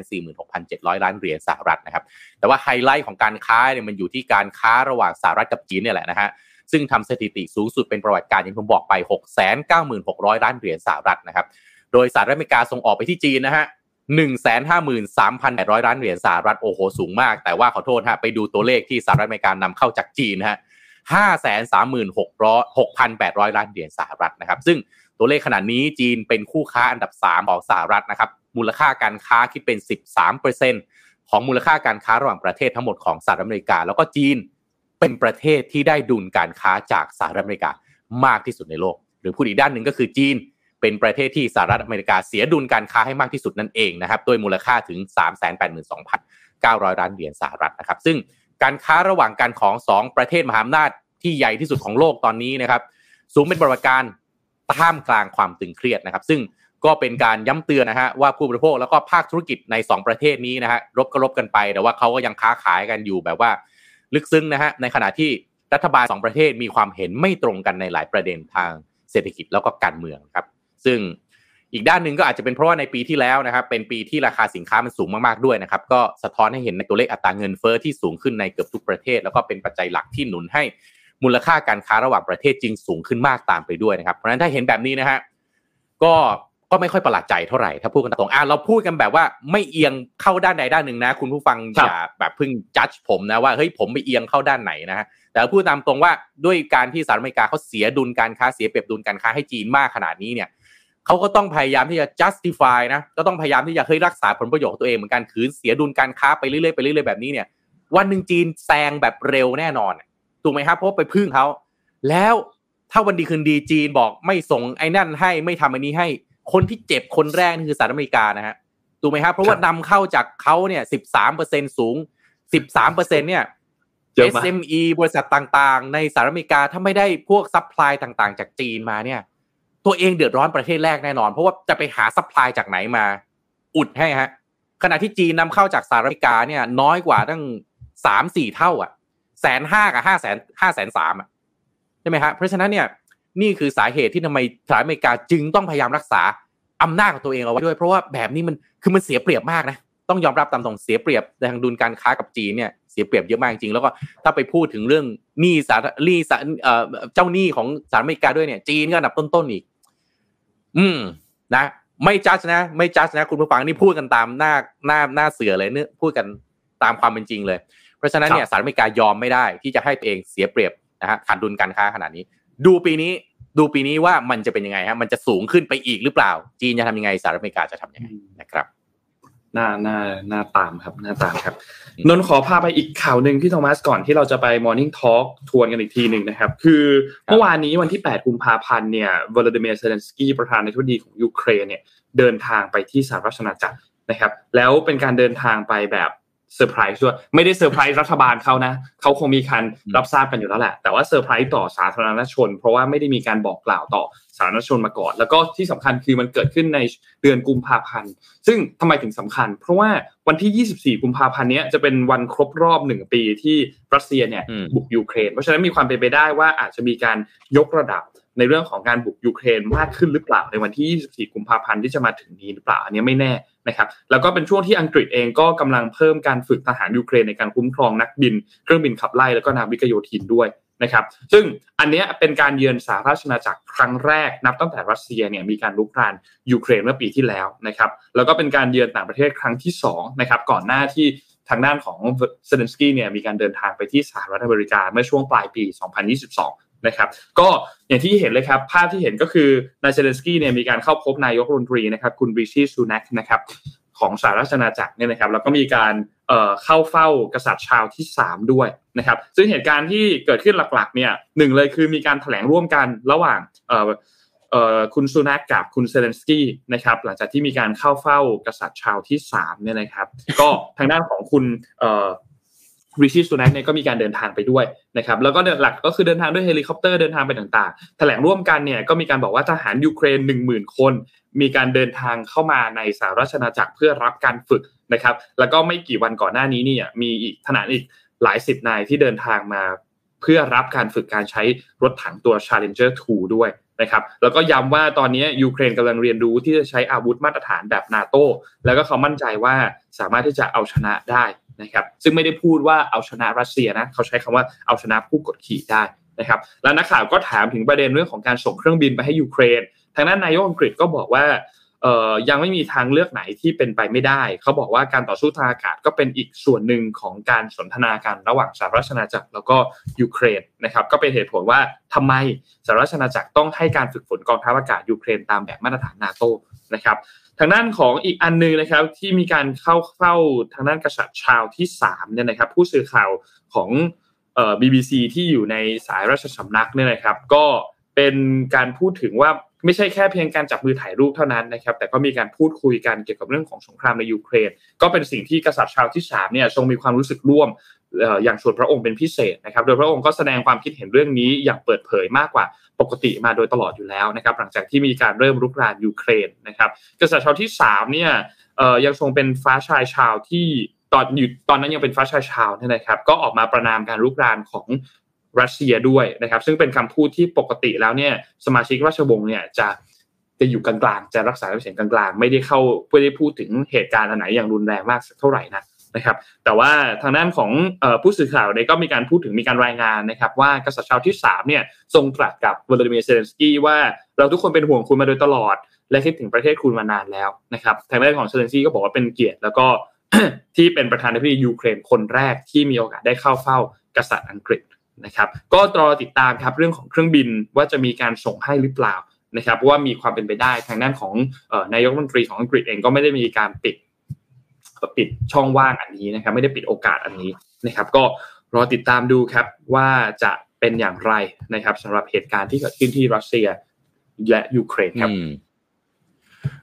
46,700 ล้านเหรียญสหรัฐนะครับ แต่ว่าไฮไลท์ของการค้าเนี่ยมันอยู่ที่การค้าระหว่างสหรัฐกับจีนเนี่ยแหละนะฮะซึ่งทำสถิติสูงสุดเป็นประวัติการอย่างผมบอกไป 696,600 ล้านเหรียญสหรัฐนะครับ โดยสหรัฐอเมริกาส่งออกไปที่จีนนะฮะหนึ่งแสนห้าหมื่นสามพันแปดร้อยล้านเหรียญสหรัฐโอ้โหสูงมาก แต่ว่าขอโทษฮะไปดูตัวเลขที่สหรัฐอเมริกานำเข้าจากจีนฮะ ห้าแสนสามหมื่นหกพันแปดร้อยล้านเหรียญสหรัฐนะครับ ซึ่งตัวเลขขนาดนี้จีนเป็นคู่ค้าอันดับสามของสหรัฐนะครับ มูลค่าการค้าคิดเป็นสิบสามเปอร์เซ็นของมูลค่าการค้าระหว่างประเทศทั้งหมดของสหรัฐอเมริกา แล้วก็จีนเป็นประเทศที่ได้ดุลการค้าจากสหรัฐอเมริกามากที่สุดในโลก หรือพูดอีกด้านหนึ่งก็คือจีนเป็นประเทศที่สหรัฐอเมริกาเสียดุลการค้าให้มากที่สุดนั่นเองนะครับโดยมูลค่าถึง 382,900 ล้านเหรียญสหรัฐนะครับ ซึ่ง การค้าระหว่างกันของ2ประเทศมหาอำนาจที่ใหญ่ที่สุดของโลกตอนนี้นะครับ สูงเป็นประวัติการท่ามกลางความตึงเครียดนะครับ ซึ่งก็เป็นการย้ำเตือนนะฮะว่าผู้บริโภคแล้วก็ภาคธุรกิจใน 2 ประเทศนี้นะฮะรบก็รบกันไป แต่ว่าเขาก็ยังค้าขายกันอยู่แบบว่า ลึกซึ้งนะฮะในขณะที่รัฐบาล 2 ประเทศมีความเห็นไม่ตรงกันในหลายประเด็นทางเศรษฐกิจแล้วก็การเมืองครับ ซึ่ง อีกด้านหนึ่งก็อาจจะเป็นเพราะว่าในปีที่แล้วนะครับเป็นปีที่ราคาสินค้ามันสูงมากๆด้วยนะครับก็สะท้อนให้เห็นในตัวเลขอัตราเงินเฟอ้อที่สูงขึ้นในเกือบทุกประเทศ แล้วก็เป็นปัจจัยหลักที่หนุนให้มูลค่าการค้าระหว่างประเทศจริงสูงขึ้นมากตามไปด้วยนะครับเพราะฉะนั้นถ้าเห็นแบบนี้นะฮะก็ก็ไม่ค่อยประหลาดใจเท่าไหร่ถ้าพูดกันตรงอะเราพูดกันแบบว่าไม่เอียงเข้าด้านใดด้านหนึ่งนะ คุณผู้ฟังอย่าแบบเพิ่งจัดผมนะว่าเฮ้ยผมไม่เอียงเข้าด้านไหนนะฮะแต่พูดตามตรงว่าด้วยการที่สหรัฐอเมริกาเขาเสียดุลการค้าเสียเปรียบดุลการค้าให้จีนมากขนาดนี้เนี่ย เขาก็ต้องพยายามที่จะ justify นะก็ต้องพยายามที่จะเฮ้ยรักษาผลประโยชน์ตัวเองเหมือนกันคืนเสียดุลการค้าไปเรื่อยๆไปเรื่อยๆแบบนี้เนี่ยวันหนึ่งจีนแซงแบบเร็วแน่นอนถูกไหมครับเพราะไปพึ่งเขาแล้วถ้าวันดีคืนดีจีนบอกไม่ส่งไอ้นั่นให้ไม่ทำอันนี้ให้ คนที่เจ็บคนแรกนี่คือสหรัฐอเมริกานะฮะถูกไหมครับเพราะว่านำเข้าจากเขาเนี่ยสิบสามเปอร์เซ็นต์สูงสิบสามเปอร์เซ็นต์เนี่ย SME บริษัทต่างๆ ในสหรัฐอเมริกาถ้าไม่ได้พวก supply ต่างๆ จากจีนมาเนี่ย ตัวเองเดือดร้อนประเทศแรกแน่นอน เพราะว่าจะไปหา supply จากไหนมา อุดให้ฮะ ขณะที่จีนนำเข้าจากสหรัฐอเมริกาเนี่ย น้อยกว่าตั้งสามสี่เท่า อะแสนห้ากับห้าแสนห้าแสนสามอะใช่ไหมฮะเพราะฉะนั้นเนี่ยนี่คือสาเหตุที่ทำไมสหรัฐอเมริกาจึงต้องพยายามรักษาอำนาจของตัวเองเอาไว้ด้วย เพราะว่าแบบนี้มันคือมันเสียเปรียบมากนะต้องยอมรับตามตรงเสียเปรียบในทางดุลการค้ากับจีนเนี่ยเสียเปรียบเยอะมากจริงแล้วก็ถ้าไปพูดถึงเรื่องหนี้สาหนี้สาเอ่อเจ้าหนี้ของสหรัฐอเมริกาด้วยเนี่ยจีนก็อันดับต้นๆอีก อืม นะ ไม่จัดนะ ไม่จัดนะ คุณผู้ฟังนี่พูดกันตามหน้าหน้าหน้าเสือเลยเนี่ยพูดกันตามความเป็นจริงเลย เพราะฉะนั้นเนี่ยสหรัฐอเมริกายอมไม่ได้ที่จะให้ตัวเองเสียเปรียบนะฮะขาดดุลการค้าขนาดนี้ ดูปีนี้ดูปีนี้ว่ามันจะเป็นยังไงฮะมันจะสูงขึ้นไปอีกหรือเปล่า จีนจะทำยังไงสหรัฐอเมริกาจะทำยังไงนะครับห น้าหน้าหน้าตามครับหน้าตามครับนนขอพาไปอีกข่าวหนึ่งพี่โทมัสก่อนที่เราจะไป Morning Talk ทวนกันอีกทีหนึ่งนะครับ คือเมื่อวานนี้วันที่ 8 กุมภาพันธ์เนี่ยวลาดิเมียร์เซเลนสกี้ประธานาธิบดีของยูเครนเนี่ยเดินทางไปที่สหราชอาณาจักรนะครับ แล้วเป็นการเดินทางไปแบบเซอร์ไพรส์ด้วยไม่ได้เซอร์ไพรส์รัฐบาลเขานะเขาคงมีการรับทราบกันอยู่แล้วแหละ แต่ว่าเซอร์ไพรส์ต่อสาธารณชน เพราะว่าไม่ได้มีการบอกกล่าวต่อ สาธารณชนมาก่อน แล้วก็ที่สำคัญคือมันเกิดขึ้นในเดือนกุมภาพันธ์ ซึ่งทำไมถึงสำคัญ เพราะว่าวันที่ 24 กุมภาพันธ์นี้จะเป็นวันครบรอบหนึ่งปีที่รัสเซียเนี่ยบุกยูเครน เพราะฉะนั้นมีความเป็นไปได้ว่าอาจจะมีการยกระดับในเรื่องของการบุกยูเครนมากขึ้นหรือเปล่าในวันที่ 24 กุมภาพันธ์ที่จะมาถึงนี้หรือเปล่าอันนี้ไม่แน่นะครับแล้วก็เป็นช่วงที่อังกฤษเองก็กำลังเพิ่มการฝึกทหารยูเครนในการคุ้มครองนักบิน เครื่องบินขับไล่แล้วก็นาวิกโยธินด้วย นะครับ ซึ่งอันนี้เป็นการเยือนสหราชอาณาจักรครั้งแรกนับตั้งแต่รัสเซียเนี่ยมีการลุกรานยูเครนเมื่อปีที่แล้วนะครับ แล้วก็เป็นการเยือนต่างประเทศครั้งที่2นะครับก่อนหน้าที่ทางด้านของเซเลนสกี้เนี่ยมีการเดินทางไปที่สหรัฐอเมริกาเมื่อช่วงปลายปี 2022นะครับก็อย่างที่เห็นเลยครับภาพที่เห็นก็คือนายเซเลนสกี้เนี่ยมีการเข้าพบนายกรัฐมนตรีนะครับคุณริชีซูนักนะครับ ของสหราชอาณาจักรเนี่ยนะครับแล้วก็มีการเข้าเฝ้ากษัตริย์ชาร์ลส์ที่ 3 ด้วยนะครับซึ่งเหตุการณ์ที่เกิดขึ้นหลักๆเนี่ยหนึ่งเลยคือมีการแถลงร่วมกันระหว่างคุณซูนักกับคุณเซเลนสกี้นะครับหลังจากที่มีการเข้าเฝ้ากษัตริย์ชาร์ลส์ที่3เนี่ยนะครับ ก็ทางด้านของคุณ ริชีซูนักเนี่ยก็มีการเดินทางไปด้วยนะครับแล้วก็หลักก็คือเดินทางด้วยเฮลิคอปเตอร์เดินทางไปต่างๆ แถลงร่วมกันเนี่ยก็มีการบอกว่าทหารยูเครน 10,000 คน มีการเดินทางเข้ามาในสหราชอาณาจักรเพื่อรับการฝึกนะครับแล้วก็ไม่กี่วันก่อนหน้านี้เนี่ยมีอีกทหารอีกหลายสิบนายที่เดินทางมาเพื่อรับการฝึกการใช้รถถังตัว Challenger 2 ด้วยนะครับแล้วก็ย้ำว่าตอนนี้ยูเครนกำลังเรียนรู้ที่จะใช้อาวุธมาตรฐานแบบนาโตแล้วก็เขามั่นใจว่าสามารถที่จะเอาชนะได้ นะครับซึ่งไม่ได้พูดว่าเอาชนะรัสเซียนะเขาใช้คำว่าเอาชนะผู้กดขี่ได้นะครับแล้วนักข่าวก็ถามถึงประเด็นเรื่องของการส่งเครื่องบินไปให้ยูเครน ทางด้านนายกอังกฤษก็บอกว่ายังไม่มีทางเลือกไหนที่เป็นไปไม่ได้ เขาบอกว่าการต่อสู้ทางอากาศก็เป็นอีกส่วนหนึ่งของการสนทนากันระหว่างสหรัฐอาณาจักรแล้วก็ยูเครนนะครับก็เป็นเหตุผลว่าทำไมสหราชอาณาจักรต้องให้การฝึกฝนกองทัพอากาศยูเครนตามแบบมาตรฐานนาโตนะครับ ทางด้านของอีกอันนึงนะครับ ที่มีการเข้าเฝ้าทางด้านกษัตริย์ชาร์ลส์ที่3เนี่ยนะครับ ผู้สื่อข่าวของเอ่อ BBC ที่อยู่ในสายราชสำนักเนี่ยนะครับ ก็เป็นการพูดถึงว่าไม่ใช่แค่เพียงการจับมือถ่ายรูปเท่านั้นนะครับ แต่ก็มีการพูดคุยกันเกี่ยวกับเรื่องของสงครามในยูเครน ก็เป็นสิ่งที่กษัตริย์ชาร์ลส์ที่3เนี่ยทรงมีความรู้สึกร่วม อย่างส่วนพระองค์เป็นพิเศษนะครับ โดยพระองค์ก็แสดงความคิดเห็นเรื่องนี้อย่างเปิดเผยมากกว่าปกติมาโดยตลอดอยู่แล้วนะครับ หลังจากที่มีการเริ่มรุกรานยูเครนนะครับกษัตริย์ชาวที่3เนี่ยยังทรงเป็นฟ้าชายชาวที่ตอนอยู่ตอนนั้นยังเป็นฟ้าชายชาวนะครับ ก็ออกมาประนามการรุกรานของรัสเซียด้วยนะครับ ซึ่งเป็นคำพูดที่ปกติแล้วเนี่ยสมาชิกราชวงศ์เนี่ยจะจะอยู่กลางๆ จะรักษาเสียงกลางๆ ไม่ได้เข้าไม่ได้พูดถึงเหตุการณ์อันไหนอย่างรุนแรงมากสักเท่าไหร่นะ นะครับแต่ว่าทางด้านของผู้สื่อข่าวเนี่ยก็มีการพูดถึงมีการรายงานนะครับ ว่ากษัตริย์ชาร์ลส์ที่3เนี่ยทรงตรัสกับวลาดิเมียร์เซเลนสกี้ว่าเราทุกคนเป็นห่วงคุณมาโดยตลอด และคิดถึงประเทศคุณมานานแล้วนะครับทางด้านของเซเลนสกี้ก็บอกว่าเป็นเกียรติแล้วก็ที่เป็นประธานาธิบดียูเครนคนแรกที่มีโอกาสได้เข้าเฝ้ากษัตริย์อังกฤษนะครับก็รอติดตามครับเรื่องของเครื่องบินว่าจะมีการส่งให้หรือเปล่านะครับเพราะว่ามีความเป็นไปได้ทางด้านของนายกรัฐมนตรีของอังกฤษเองก็ไม่ได้มีการปิด ปิดช่องว่างอันนี้นะครับ ไม่ได้ปิดโอกาสอันนี้นะครับ ก็รอติดตามดูครับว่าจะเป็นอย่างไรนะครับสำหรับเหตุการณ์ที่เกิดขึ้นที่รัสเซียและยูเครนครับ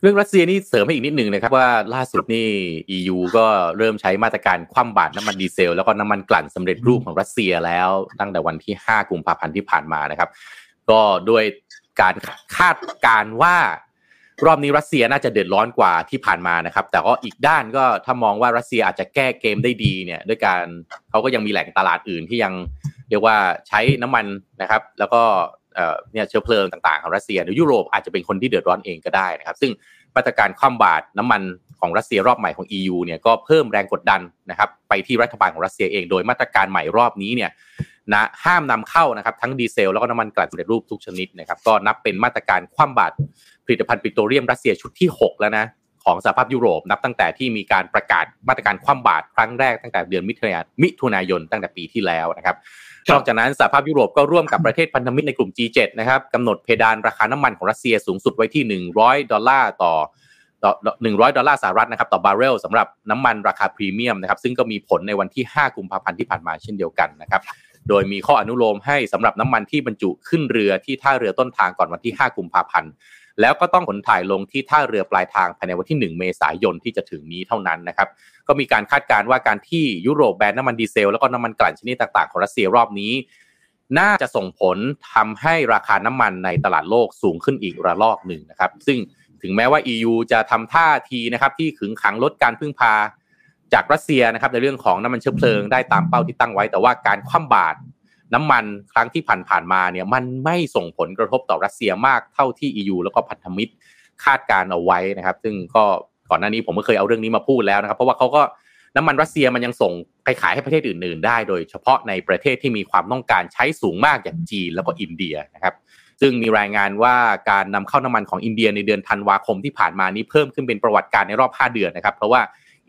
เรื่องรัสเซียนี่เสริมให้อีกนิดหนึ่งนะครับว่าล่าสุดนี่ EU ก็เริ่มใช้มาตรการคว่ำบาตรน้ำมันดีเซล แล้วก็น้ำมันกลั่นสำเร็จรูปของรัสเซียแล้วตั้งแต่วันที่ 5 กุมภาพันธ์ที่ผ่านมานะครับ ก็ด้วยการคาดการว่า รอบนี้รัสเซียน่าจะเดือดร้อนกว่าที่ผ่านมานะครับ แต่ก็อีกด้านก็ถ้ามองว่ารัสเซียอาจจะแก้เกมได้ดีเนี่ย ด้วยการเขาก็ยังมีแหล่งตลาดอื่นที่ยังเรียกว่าใช้น้ำมันนะครับ แล้วก็เนี่ยเชื้อเพลิงต่างๆของรัสเซียหรือยุโรปอาจจะเป็นคนที่เดือดร้อนเองก็ได้นะครับ ซึ่งมาตรการคว่ำบาตรน้ำมันของรัสเซียรอบใหม่ของ EU เนี่ยก็เพิ่มแรงกดดันนะครับ ไปที่รัฐบาลของรัสเซียเองโดยมาตรการใหม่รอบนี้เนี่ยนะห้ามนำเข้านะครับ ทั้งดีเซลแล้วก็น้ำมันกลั่นสำเร็จรูปทุกชนิดนะครับ ก็นับเป็นมาตรการคว่ำบาตร ผลิตภัณฑ์ปิโตรเลียมรัสเซียชุดที่ 6 แล้วนะของสหภาพยุโรปนับตั้งแต่ที่มีการประกาศมาตรการคว่ำบาตรครั้งแรกตั้งแต่เดือนมิถุนายนมิถุนายนตั้งแต่ปีที่แล้วนะครับนอกจากนั้นสหภาพยุโรปก็ร่วมกับประเทศพันธมิตรในกลุ่ม G7 นะครับกำหนดเพดานราคาน้ำมันของรัสเซียสูงสุดไว้ที่ 100 ดอลลาร์ต่อต่อ100ดอลลาร์สหรัฐนะครับต่อบาร์เรลสำหรับน้ำมันราคาพรีเมียมนะครับซึ่งก็มีผลในวันที่ 5 กุมภาพันธ์ที่ผ่านมาเช่นเดียวกันนะครับโดยมีข้ออนุโลมให้สำหรับน้ำมันที่บรรจุขึ้นเรือที่ท่าเรือต้นทางก่อนวันที่ 5 กุมภาพันธ์ แล้วก็ต้องขนถ่ายลงที่ท่าเรือปลายทางภายในวันที่ 1 เมษายนที่จะถึงนี้เท่านั้นนะครับก็มีการคาดการณ์ว่าการที่ยุโรปแบนน้ำมันดีเซลแล้วก็น้ำมันกลั่นชนิดต่างๆของรัสเซียรอบนี้ น่าจะส่งผลทำให้ราคาน้ำมันในตลาดโลกสูงขึ้นอีกระลอกหนึ่งนะครับ ซึ่งถึงแม้ว่า EU จะทำท่าทีนะครับที่ขึงขังลดการพึ่งพาจากรัสเซียนะครับในเรื่องของน้ำมันเชื้อเพลิงได้ตามเป้าที่ตั้งไว้ แต่ว่าการคว่ำบาตร น้ำมันครั้งที่ผ่านๆมาเนี่ยมันไม่ส่งผลกระทบต่อรัสเซียมากเท่าที่ EU แล้วก็พันธมิตรคาดการเอาไว้นะครับ ซึ่งก็ก่อนหน้านี้ผมก็เคยเอาเรื่องนี้มาพูดแล้วนะครับ เพราะว่าเขาก็น้ำมันรัสเซียมันยังส่งไปขายให้ประเทศอื่น ๆ ได้ โดยเฉพาะในประเทศที่มีความต้องการใช้สูงมากอย่างจีนแล้วก็อินเดียนะครับซึ่งมีรายงานว่าการนำเข้าน้ำมันของอินเดียในเดือนธันวาคมที่ผ่านมานี้เพิ่มขึ้นเป็นประวัติการในรอบ 5 เดือนนะครับ เพราะว่า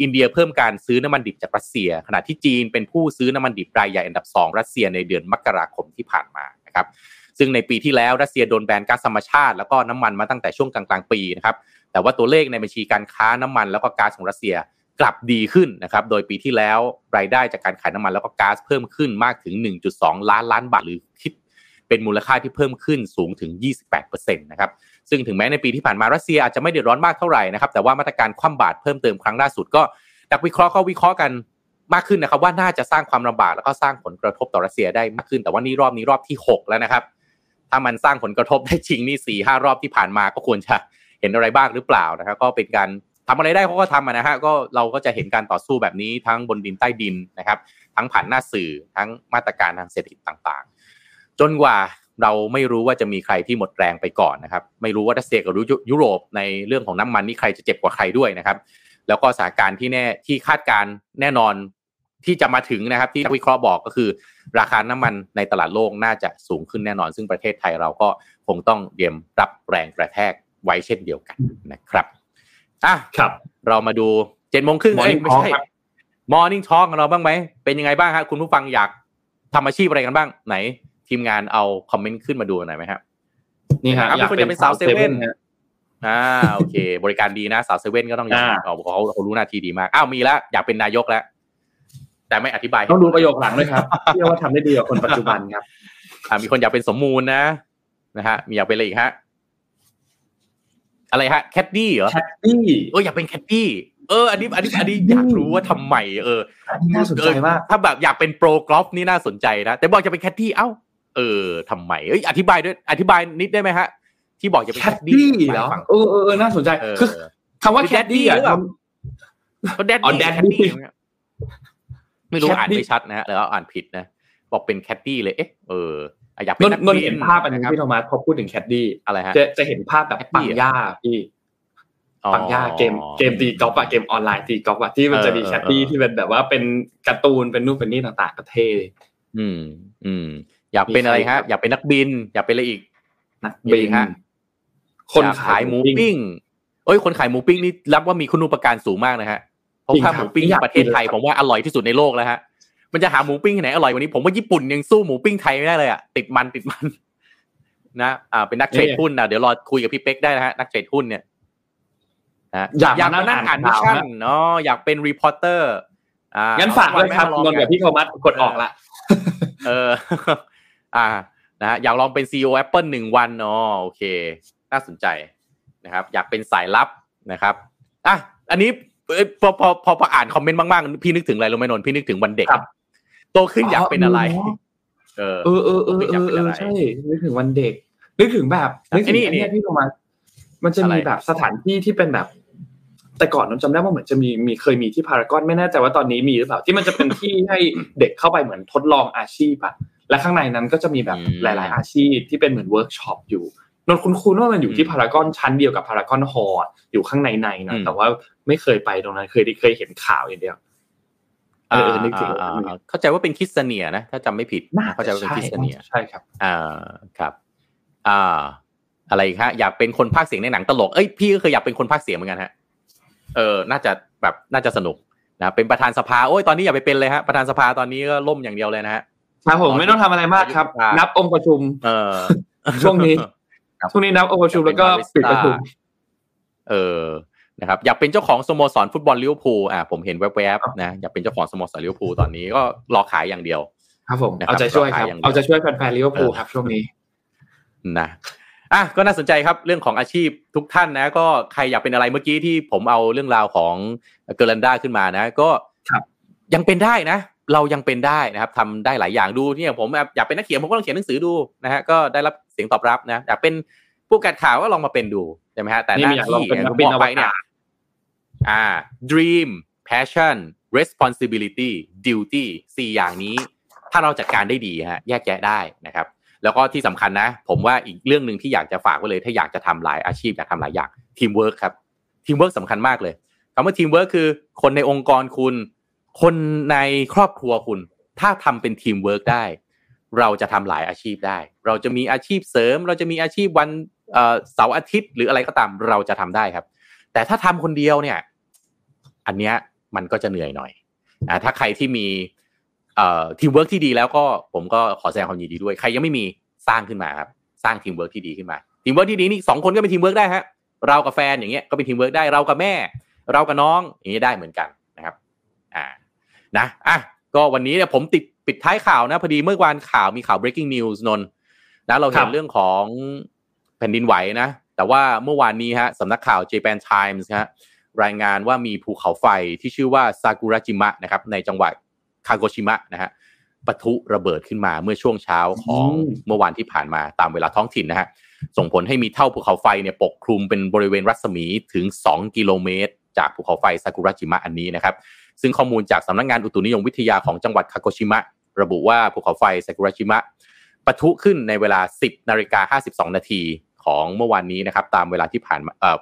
อินเดียเพิ่มการซื้อน้ำมันดิบจากรัสเซีย ขณะที่จีนเป็นผู้ซื้อน้ำมันดิบรายใหญ่อันดับ 2 รัสเซียในเดือนมกราคมที่ผ่านมานะครับซึ่งในปีที่แล้วรัสเซียโดนแบนก๊าซธรรมชาติ แล้วก็น้ำมันมาตั้งแต่ช่วงกลางๆปีนะครับแต่ว่าตัวเลขในบัญชีการค้าน้ำมันแล้วก็ก๊าซของรัสเซียกลับดีขึ้นนะครับ โดยปีที่แล้วรายได้จากการขายน้ำมันแล้วก็ก๊าซเพิ่มขึ้นมากถึง 1.2 ล้านล้านบาทหรือคิดเป็นมูลค่าที่เพิ่มขึ้นสูงถึง 28%นะครับ ซึ่งถึงแม้ในปีที่ผ่านมารัสเซียอาจจะไม่เดือดร้อนมากเท่าไหร่นะครับแต่ว่ามาตรการคว่ำบาตรเพิ่มเติมครั้งล่าสุดก็นักวิเคราะห์ก็วิเคราะห์กันมากขึ้นนะครับว่าน่าจะสร้างความลำบากแล้วก็สร้างผลกระทบต่อรัสเซียได้มากขึ้น แต่ว่านี่รอบนี้รอบที่ 6 แล้วนะครับ ถ้ามันสร้างผลกระทบได้จริงนี่สี่ห้ารอบที่ผ่านมาก็ควรจะเห็นอะไรบ้างหรือเปล่านะครับ ก็เป็นการทำอะไรได้เขาก็ทำนะฮะก็เราก็จะเห็นการต่อสู้แบบนี้ทั้งบนดินใต้ดินนะครับ ทั้งผ่านหน้าสื่อทั้งมาตรการทางเศรษฐกิจต่างๆ จนกว่า เราไม่รู้ว่าจะมีใครที่หมดแรงไปก่อนนะครับ ไม่รู้ว่ารัสเซียกับยุโรปในเรื่องของน้ำมันนี่ใครจะเจ็บกว่าใครด้วยนะครับ แล้วก็สถานการณ์ที่แน่ที่คาดการแน่นอนที่จะมาถึงนะครับ ที่นักวิเคราะห์บอกก็คือ ราคาน้ำมันในตลาดโลกน่าจะสูงขึ้นแน่นอน ซึ่งประเทศไทยเราก็คงต้องเตรียมรับแรงกระแทกไว้เช่นเดียวกันนะครับอะครับ เรามาดูเจ็ดโมงครึ่งเอ้ย Morning ไม่ใช่ Talk ครับMorning Talk ของเราบ้างไหมเป็นยังไงบ้างฮะคุณผู้ฟังอยากทำอาชีพอะไรกันบ้างไหน ทีมงานเอาคอมเมนต์ขึ้นมาดูหน่อยไหมครับนี่ฮะครับมีคนอยากเป็นสาวเซเว่นฮะอ่าโอเค บริการดีนะสาวเซเว่นก็ต้องยอมอ่าเขาเขาเขารู้หน้าที่ดีมากอ้าวมีแล้วอยากเป็นนายกแล้วแต่ไม่อธิบายต้องดูประโยคหลังด้วยครับเชื่อว่าทำได้ดีกว่าคนปัจจุบันครับอ่ามีคนอยากเป็นสมมูลนะนะฮะมีอยากเป็นอะไรอีกฮะอะไรฮะแคดดี้เหรอแคดดี้เอออยากเป็นแคดดี้เอออันนี้อันนี้อันนี้อยากรู้ว่าทำไมเออน่าสนใจมากเออถ้าแบบอยากเป็นโปรกอล์ฟนี่น่าสนใจนะแต่บอกจะเป็นแคดดี้เอ้า เออทำไมเอ้ยอธิบายด้วยอธิบายนิดได้ไหมฮะ ที่บอกจะเป็นแคแคทดดี้ตี้เหรอเออเออเออน่าสนใจเออคือคำว่าคือแคทตี้ Daddy อะหรือเปล่าก็แดดอ๋อดี้ Daddy แคดดี้ไม่รู้ Caddy อ่านไม่ชัดนะฮะแล้วอ่านผิดนะบอกเป็นแคดดี้เลยเอ๊ะเอออะอยากเป็นนนนักนนบิเห็นภาพอันนี้ะครับพี่โทมัสพอพูดถึงแคทดี้อะไรฮะจะจะเห็นภาพแบบ Caddy ปังย่าพี่อ๋อปังย่าเกมเกมตีกอล์ฟอะเกมออนไลน์ตีกอล์ฟอะที่มันจะมีเออแคดดี้เออที่เป็นแบบว่าเป็นการ์ตูนเป็นนู่นเป็นนี่ต่างๆก็เท่เลยอืม อืม อยากเป็นอะไรมีใครฮะครับอยากเป็นนักบิน อยากเป็นอะไรอีก นักมีบินฮะคนอยากขาขายยหมูปิ้งเอ้ยคนขายหมูปิ้งนี่รับว่ามีคุณูปการสูงมากนะฮะเพราะจริงค่าครับหมูปิ้งอยากประเทศไทยกินเลยผมว่าอร่อยที่สุดในโลกแล้วฮะมันจะหาหมูปิ้งที่ไหนอร่อยกว่านี้ผมว่าญี่ปุ่นยังสู้หมูปิ้งไทยไม่ได้เลยอะติดมันติดมัน นะอ่าเป็นนักเทรดหุ้นนะเดี๋ยวรอคุยกับพี่เป๊กได้นะฮะนักเทรดหุ้นเนี่ยนะอยากอยากมามานั่นั่งงอ่าอ่านนมิชข่าวชั่นฮะเนาะอยากเป็นรีพอร์เตอร์อ่างั้นฝากด้วยครับเอนนท์กับพี่โทมัสกดออกละเออ อ่านะฮะอยากลองเป็น CEO Apple หนึ่งวันเนาะโอเค น่าสนใจนะครับ อยากเป็นสายลับนะครับอะอันนี้เอ้ยพอพอพอพออ่านคอมเมนต์มากๆ พี่นึกถึงอะไรรู้ไหมนนท์พี่นึกถึงวันเด็กครับโตขึ้นอยากเป็นอะไรเออเออเออเออเออเออใช่นึกถึงวันเด็ก นึกถึงแบบนึกถึงไอ้นี่ไอ้เนี่ยพี่โทมัสมันจะอะไรมีแบบสถานที่ที่เป็นแบบ แต่ก่อนนนจำได้ว่าเหมือนจะมีมีเคยมีที่พารากอนไม่แน่ใจว่าตอนนี้มีหรือเปล่าที่มันจะเป็นที่ให้เด็กเข้าไปเหมือนทดลองอาชีพอะ และข้างในนั้นก็จะมีแบบหลาย ๆ อาชีพที่เป็นเหมือนเวิร์กช็อปอยู่นนคุณคุณว่ามันอยู่ที่พารากอนชั้นเดียวกับพารากอนฮอลล์อยู่ข้างในในนะแต่ว่าไม่เคยไปตรงนั้นเคยเคยเห็นข่าวอย่างเดียวเออนึกถึงเข้าใจว่าเป็นคิสเนียนะ ถ้าจำไม่ผิดเข้าใจว่าเป็นคิสเนียใช่ครับ อ่าครับ อ่า อะไรฮะอยากเป็นคนพากเสียงในหนังตลกเอ้ยพี่ก็เคยอยากเป็นคนพากเสียงเหมือนกันฮะ เออ น่าจะแบบน่าจะสนุกนะเป็นประธานสภาโอ้ยตอนนี้อย่าไปเป็นเลยฮะประธานสภาตอนนี้ก็ล่มอย่างเดียวเลยนะฮะ ครับผมไม่ต้องทำอะไรมากครับ นับองค์ประชุม เออช่วงนี้ช่วงนี้นับองค์ประชุมแล้วก็ปิดประชุม เออนะครับอยากเป็นเจ้าของสโมสรฟุตบอลลิเวอร์พูลอ่าผมเห็นแวบๆนะอยากเป็นเจ้าของสโมสรลิเวอร์พูลตอนนี้ก็รอขายอย่างเดียว ครับผมเอาใจช่วยครับเอาใจช่วยแฟนๆลิเวอร์พูลครับช่วงนี้นะอะก็น่าสนใจครับเรื่องของอาชีพทุกท่านนะ ก็ใครอยากเป็นอะไรเมื่อกี้ที่ผมเอาเรื่องราวของเกอร์ลันดาขึ้นมานะ ก็ยังเป็นได้นะ เรายังเป็นได้นะครับทำได้หลายอย่างดูเนี่ยผมอยากเป็นนักเขียนผมก็ลองเขียนหนังสือดูนะฮะก็ได้รับเสียงตอบรับนะอยากเป็นผู้ประกาศข่าวก็ลองมาเป็นดูใช่ไหมฮะแต่หน้าที่ผมบอกไปเนี่ยอ่า dream passion responsibility duty สี่อย่างนี้ ถ้าเราจัดการได้ดีฮะแยกแยะได้นะครับ แล้วก็ที่สำคัญนะ ผมว่าอีกเรื่องหนึ่งที่อยากจะฝากไว้เลย ถ้าอยากจะทำหลายอาชีพอยากทำหลายอย่างทีมเวิร์กครับทีมเวิร์กสำคัญมากเลยคำว่าทีมเวิร์กคือคนในองค์กรคุณ คนในครอบครัวคุณ ถ้าทำเป็นทีมเวิร์กได้ เราจะทำหลายอาชีพได้ เราจะมีอาชีพเสริม เราจะมีอาชีพวันเสาร์อาทิตย์ หรืออะไรก็ตามเราจะทำได้ครับ แต่ถ้าทำคนเดียวเนี่ย อันเนี้ยมันก็จะเหนื่อยหน่อยนะถ้าใครที่มีทีมเวิร์กที่ดีแล้วก็ผมก็ขอแสดงความยินดีด้วย ใครยังไม่มีสร้างขึ้นมาครับ สร้างทีมเวิร์กที่ดีขึ้นมาทีมเวิร์กที่ดีนี่สองคนก็เป็นทีมเวิร์กได้ฮะเรากับแฟนอย่างเงี้ยก็เป็นทีมเวิร์กได้เรากับแม่ เรากับน้องอย่างนี้ยได้เหมือนกันนะครับ อ่า นะอะก็วันนี้เนี่ยผมติดปิดท้ายข่าวนะพอดีเมื่อวานข่าวมีข่าว breaking news นนนะเราเห็นเรื่องของแผ่นดินไหวนะ แต่ว่าเมื่อวานนี้ฮะสำนักข่าว Japan Times ฮะรายงานว่ามีภูเขาไฟที่ชื่อว่าซากุระจิมะนะครับในจังหวัดคาโกชิมะนะฮะปะทุระเบิดขึ้นมาเมื่อช่วงเช้าของเมื่อวานที่ผ่านมาตามเวลาท้องถิ่นนะฮะส่งผลให้มีเท่าภูเขาไฟเนี่ยปกคลุมเป็นบริเวณรัศมีถึง 2 กิโลเมตร จากภูเขาไฟซากุระจิมะอันนี้นะครับ ซึ่งข้อมูลจากสำนักงงานอุตุนิยมวิทยาของจังหวัดคาโกชิมะ ระบุว่าภูเขาไฟซากุระจิมะปะทุขึ้นในเวลา 10นาฬิกา52 นาทีของเมื่อวานนี้นะครับตามเวลาที่ผ่าน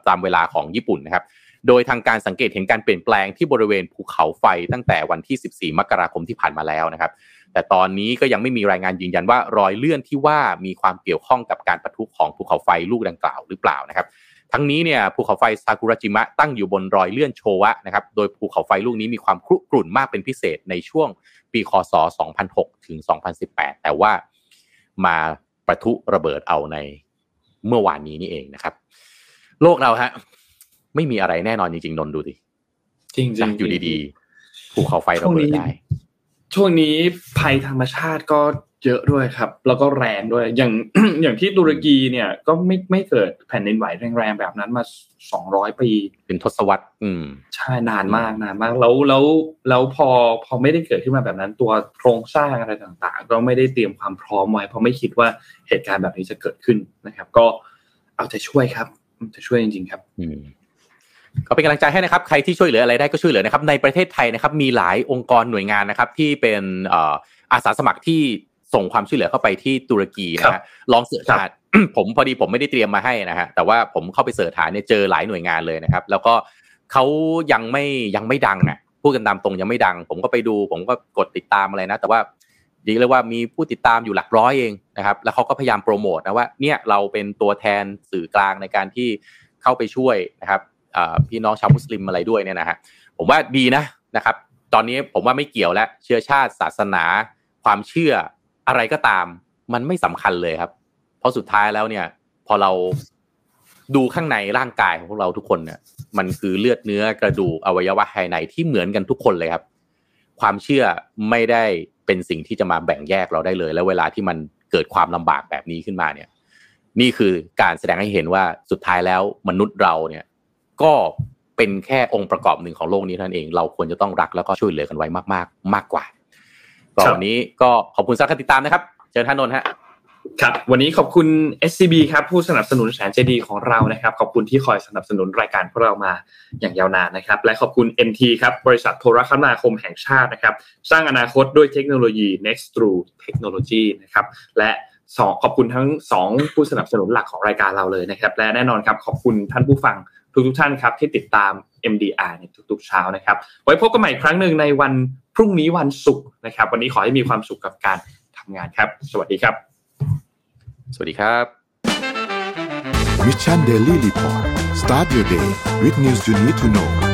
ตามเวลาของญี่ปุ่นนะครับโดยทางการสังเกตเห็นการเปลี่ยนแปลงที่บริเวณภูเขาไฟตั้งแต่วันที่ 14 มกราคมที่ผ่านมาแล้วนะครับ แต่ตอนนี้ก็ยังไม่มีรายงานยืนยันว่ารอยเลื่อนที่ว่ามีความเกี่ยวข้องกับการปะทุของภูเขาไฟลูกดังกล่าวหรือเปล่านะครับ ทั้งนี้เนี่ยภูเขาไฟซากุระจิมะตั้งอยู่บนรอยเลื่อนโชวะนะครับโดยภูเขาไฟลูกนี้มีความครุกรุ่นมากเป็นพิเศษในช่วงปีคศ 2006 ถึง 2018 แต่ว่ามาประทุระเบิดเอาในเมื่อวานนี้นี่เองนะครับ โลกเราฮะ ไม่มีอะไรแน่นอนจริงๆนนดูดิจริงๆอยู่ดีๆภูเขาไฟระเบิดได้ ช่วงนี้ภัยธรรมชาติก็เยอะด้วยครับ แล้วก็แรงด้วย อย่างอย่างที่ตุรกีเนี่ย ก็ไม่ไม่เกิดแผ่นดินไหวแรงๆแบบนั้นมาสองร้อยปี เป็นทศวรรษ อืม ใช่นานมากนานมาก แล้วแล้วแล้วพอพอไม่ได้เกิดขึ้นมาแบบนั้น ตัวโครงสร้างอะไรต่างๆ ก็ไม่ได้เตรียมความพร้อมไว้เพราะไม่คิดว่าเหตุการณ์แบบนี้จะเกิดขึ้นนะครับ ก็เอาใจช่วยครับจะช่วยจริงๆครับอืม ก็เป็นกำลังใจให้นะครับ ใครที่ช่วยเหลืออะไรได้ก็ช่วยเหลือนะครับ ในประเทศไทยนะครับ มีหลายองค์กรหน่วยงานนะครับ ที่เป็นอาสาสมัครที่ส่งความช่วยเหลือเข้าไปที่ตุรกีนะฮะลองเสิร์ชหาผมพอดีผมไม่ได้เตรียมมาให้นะฮะแต่ว่าผมเข้าไปเสิร์ชหาเนี่ยเจอหลายหน่วยงานเลยนะครับ แล้วก็เขายังไม่ยังไม่ดังอะพูดกันตามตรงยังไม่ดัง ผมก็ไปดู ผมก็กดติดตามอะไรนะ แต่ว่าดีเลยว่ามีผู้ติดตามอยู่หลักร้อยเองนะครับ แล้วเขาก็พยายามโปรโมทนะว่าเนี่ยเราเป็นตัวแทนสื่อกลางในการที่เข้าไปช่วยนะครับ พี่น้องชาวมุสลิมอะไรด้วยเนี่ยนะฮะผมว่าดีนะนะครับ ตอนนี้ผมว่าไม่เกี่ยวแล้วเชื้อชาติศาสนา ความเชื่ออะไรก็ตาม มันไม่สำคัญเลยครับ เพราะสุดท้ายแล้วเนี่ย พอเราดูข้างในร่างกายของพวกเราทุกคนเนี่ย มันคือเลือดเนื้อกระดูกอวัยวะภายในที่เหมือนกันทุกคนเลยครับ ความเชื่อไม่ได้เป็นสิ่งที่จะมาแบ่งแยกเราได้เลย แล้วเวลาที่มันเกิดความลำบากแบบนี้ขึ้นมาเนี่ย นี่คือการแสดงให้เห็นว่าสุดท้ายแล้วมนุษย์เราเนี่ย ก็เป็นแค่องค์ประกอบหนึ่งของโลกนี้นั่นเอง เราควรจะต้องรักแล้วก็ช่วยเหลือกันไว้มากๆ มากกว่าก็วันนี้ก็ขอบคุณสำหรับการติดตามนะครับเจอท่านนนท์ฮะครับวันนี้ขอบคุณ SCB ครับผู้สนับสนุนแสนเจดีของเรานะครับ ขอบคุณที่คอยสนับสนุนรายการพวกเรามาอย่างยาวนานนะครับ และขอบคุณ NT ครับบริษัทโทรคมนาคมแห่งชาตินะครับ สร้างอนาคตด้วยเทคโนโลยี Next True Technology นะครับและสองขอบคุณทั้งสองผู้สนับสนุนหลักของรายการเราเลยนะครับ และแน่นอนครับขอบคุณท่านผู้ฟัง ทุกๆท่านครับที่ติดตาม MDR ในทุกๆเช้านะครับ ไว้พบกันใหม่อีกครั้งหนึ่งในวันพรุ่งนี้วันศุกร์นะครับ วันนี้ขอให้มีความสุขกับการทำงานครับ สวัสดีครับ สวัสดีครับ Mission Daily Report start your day with news you need to know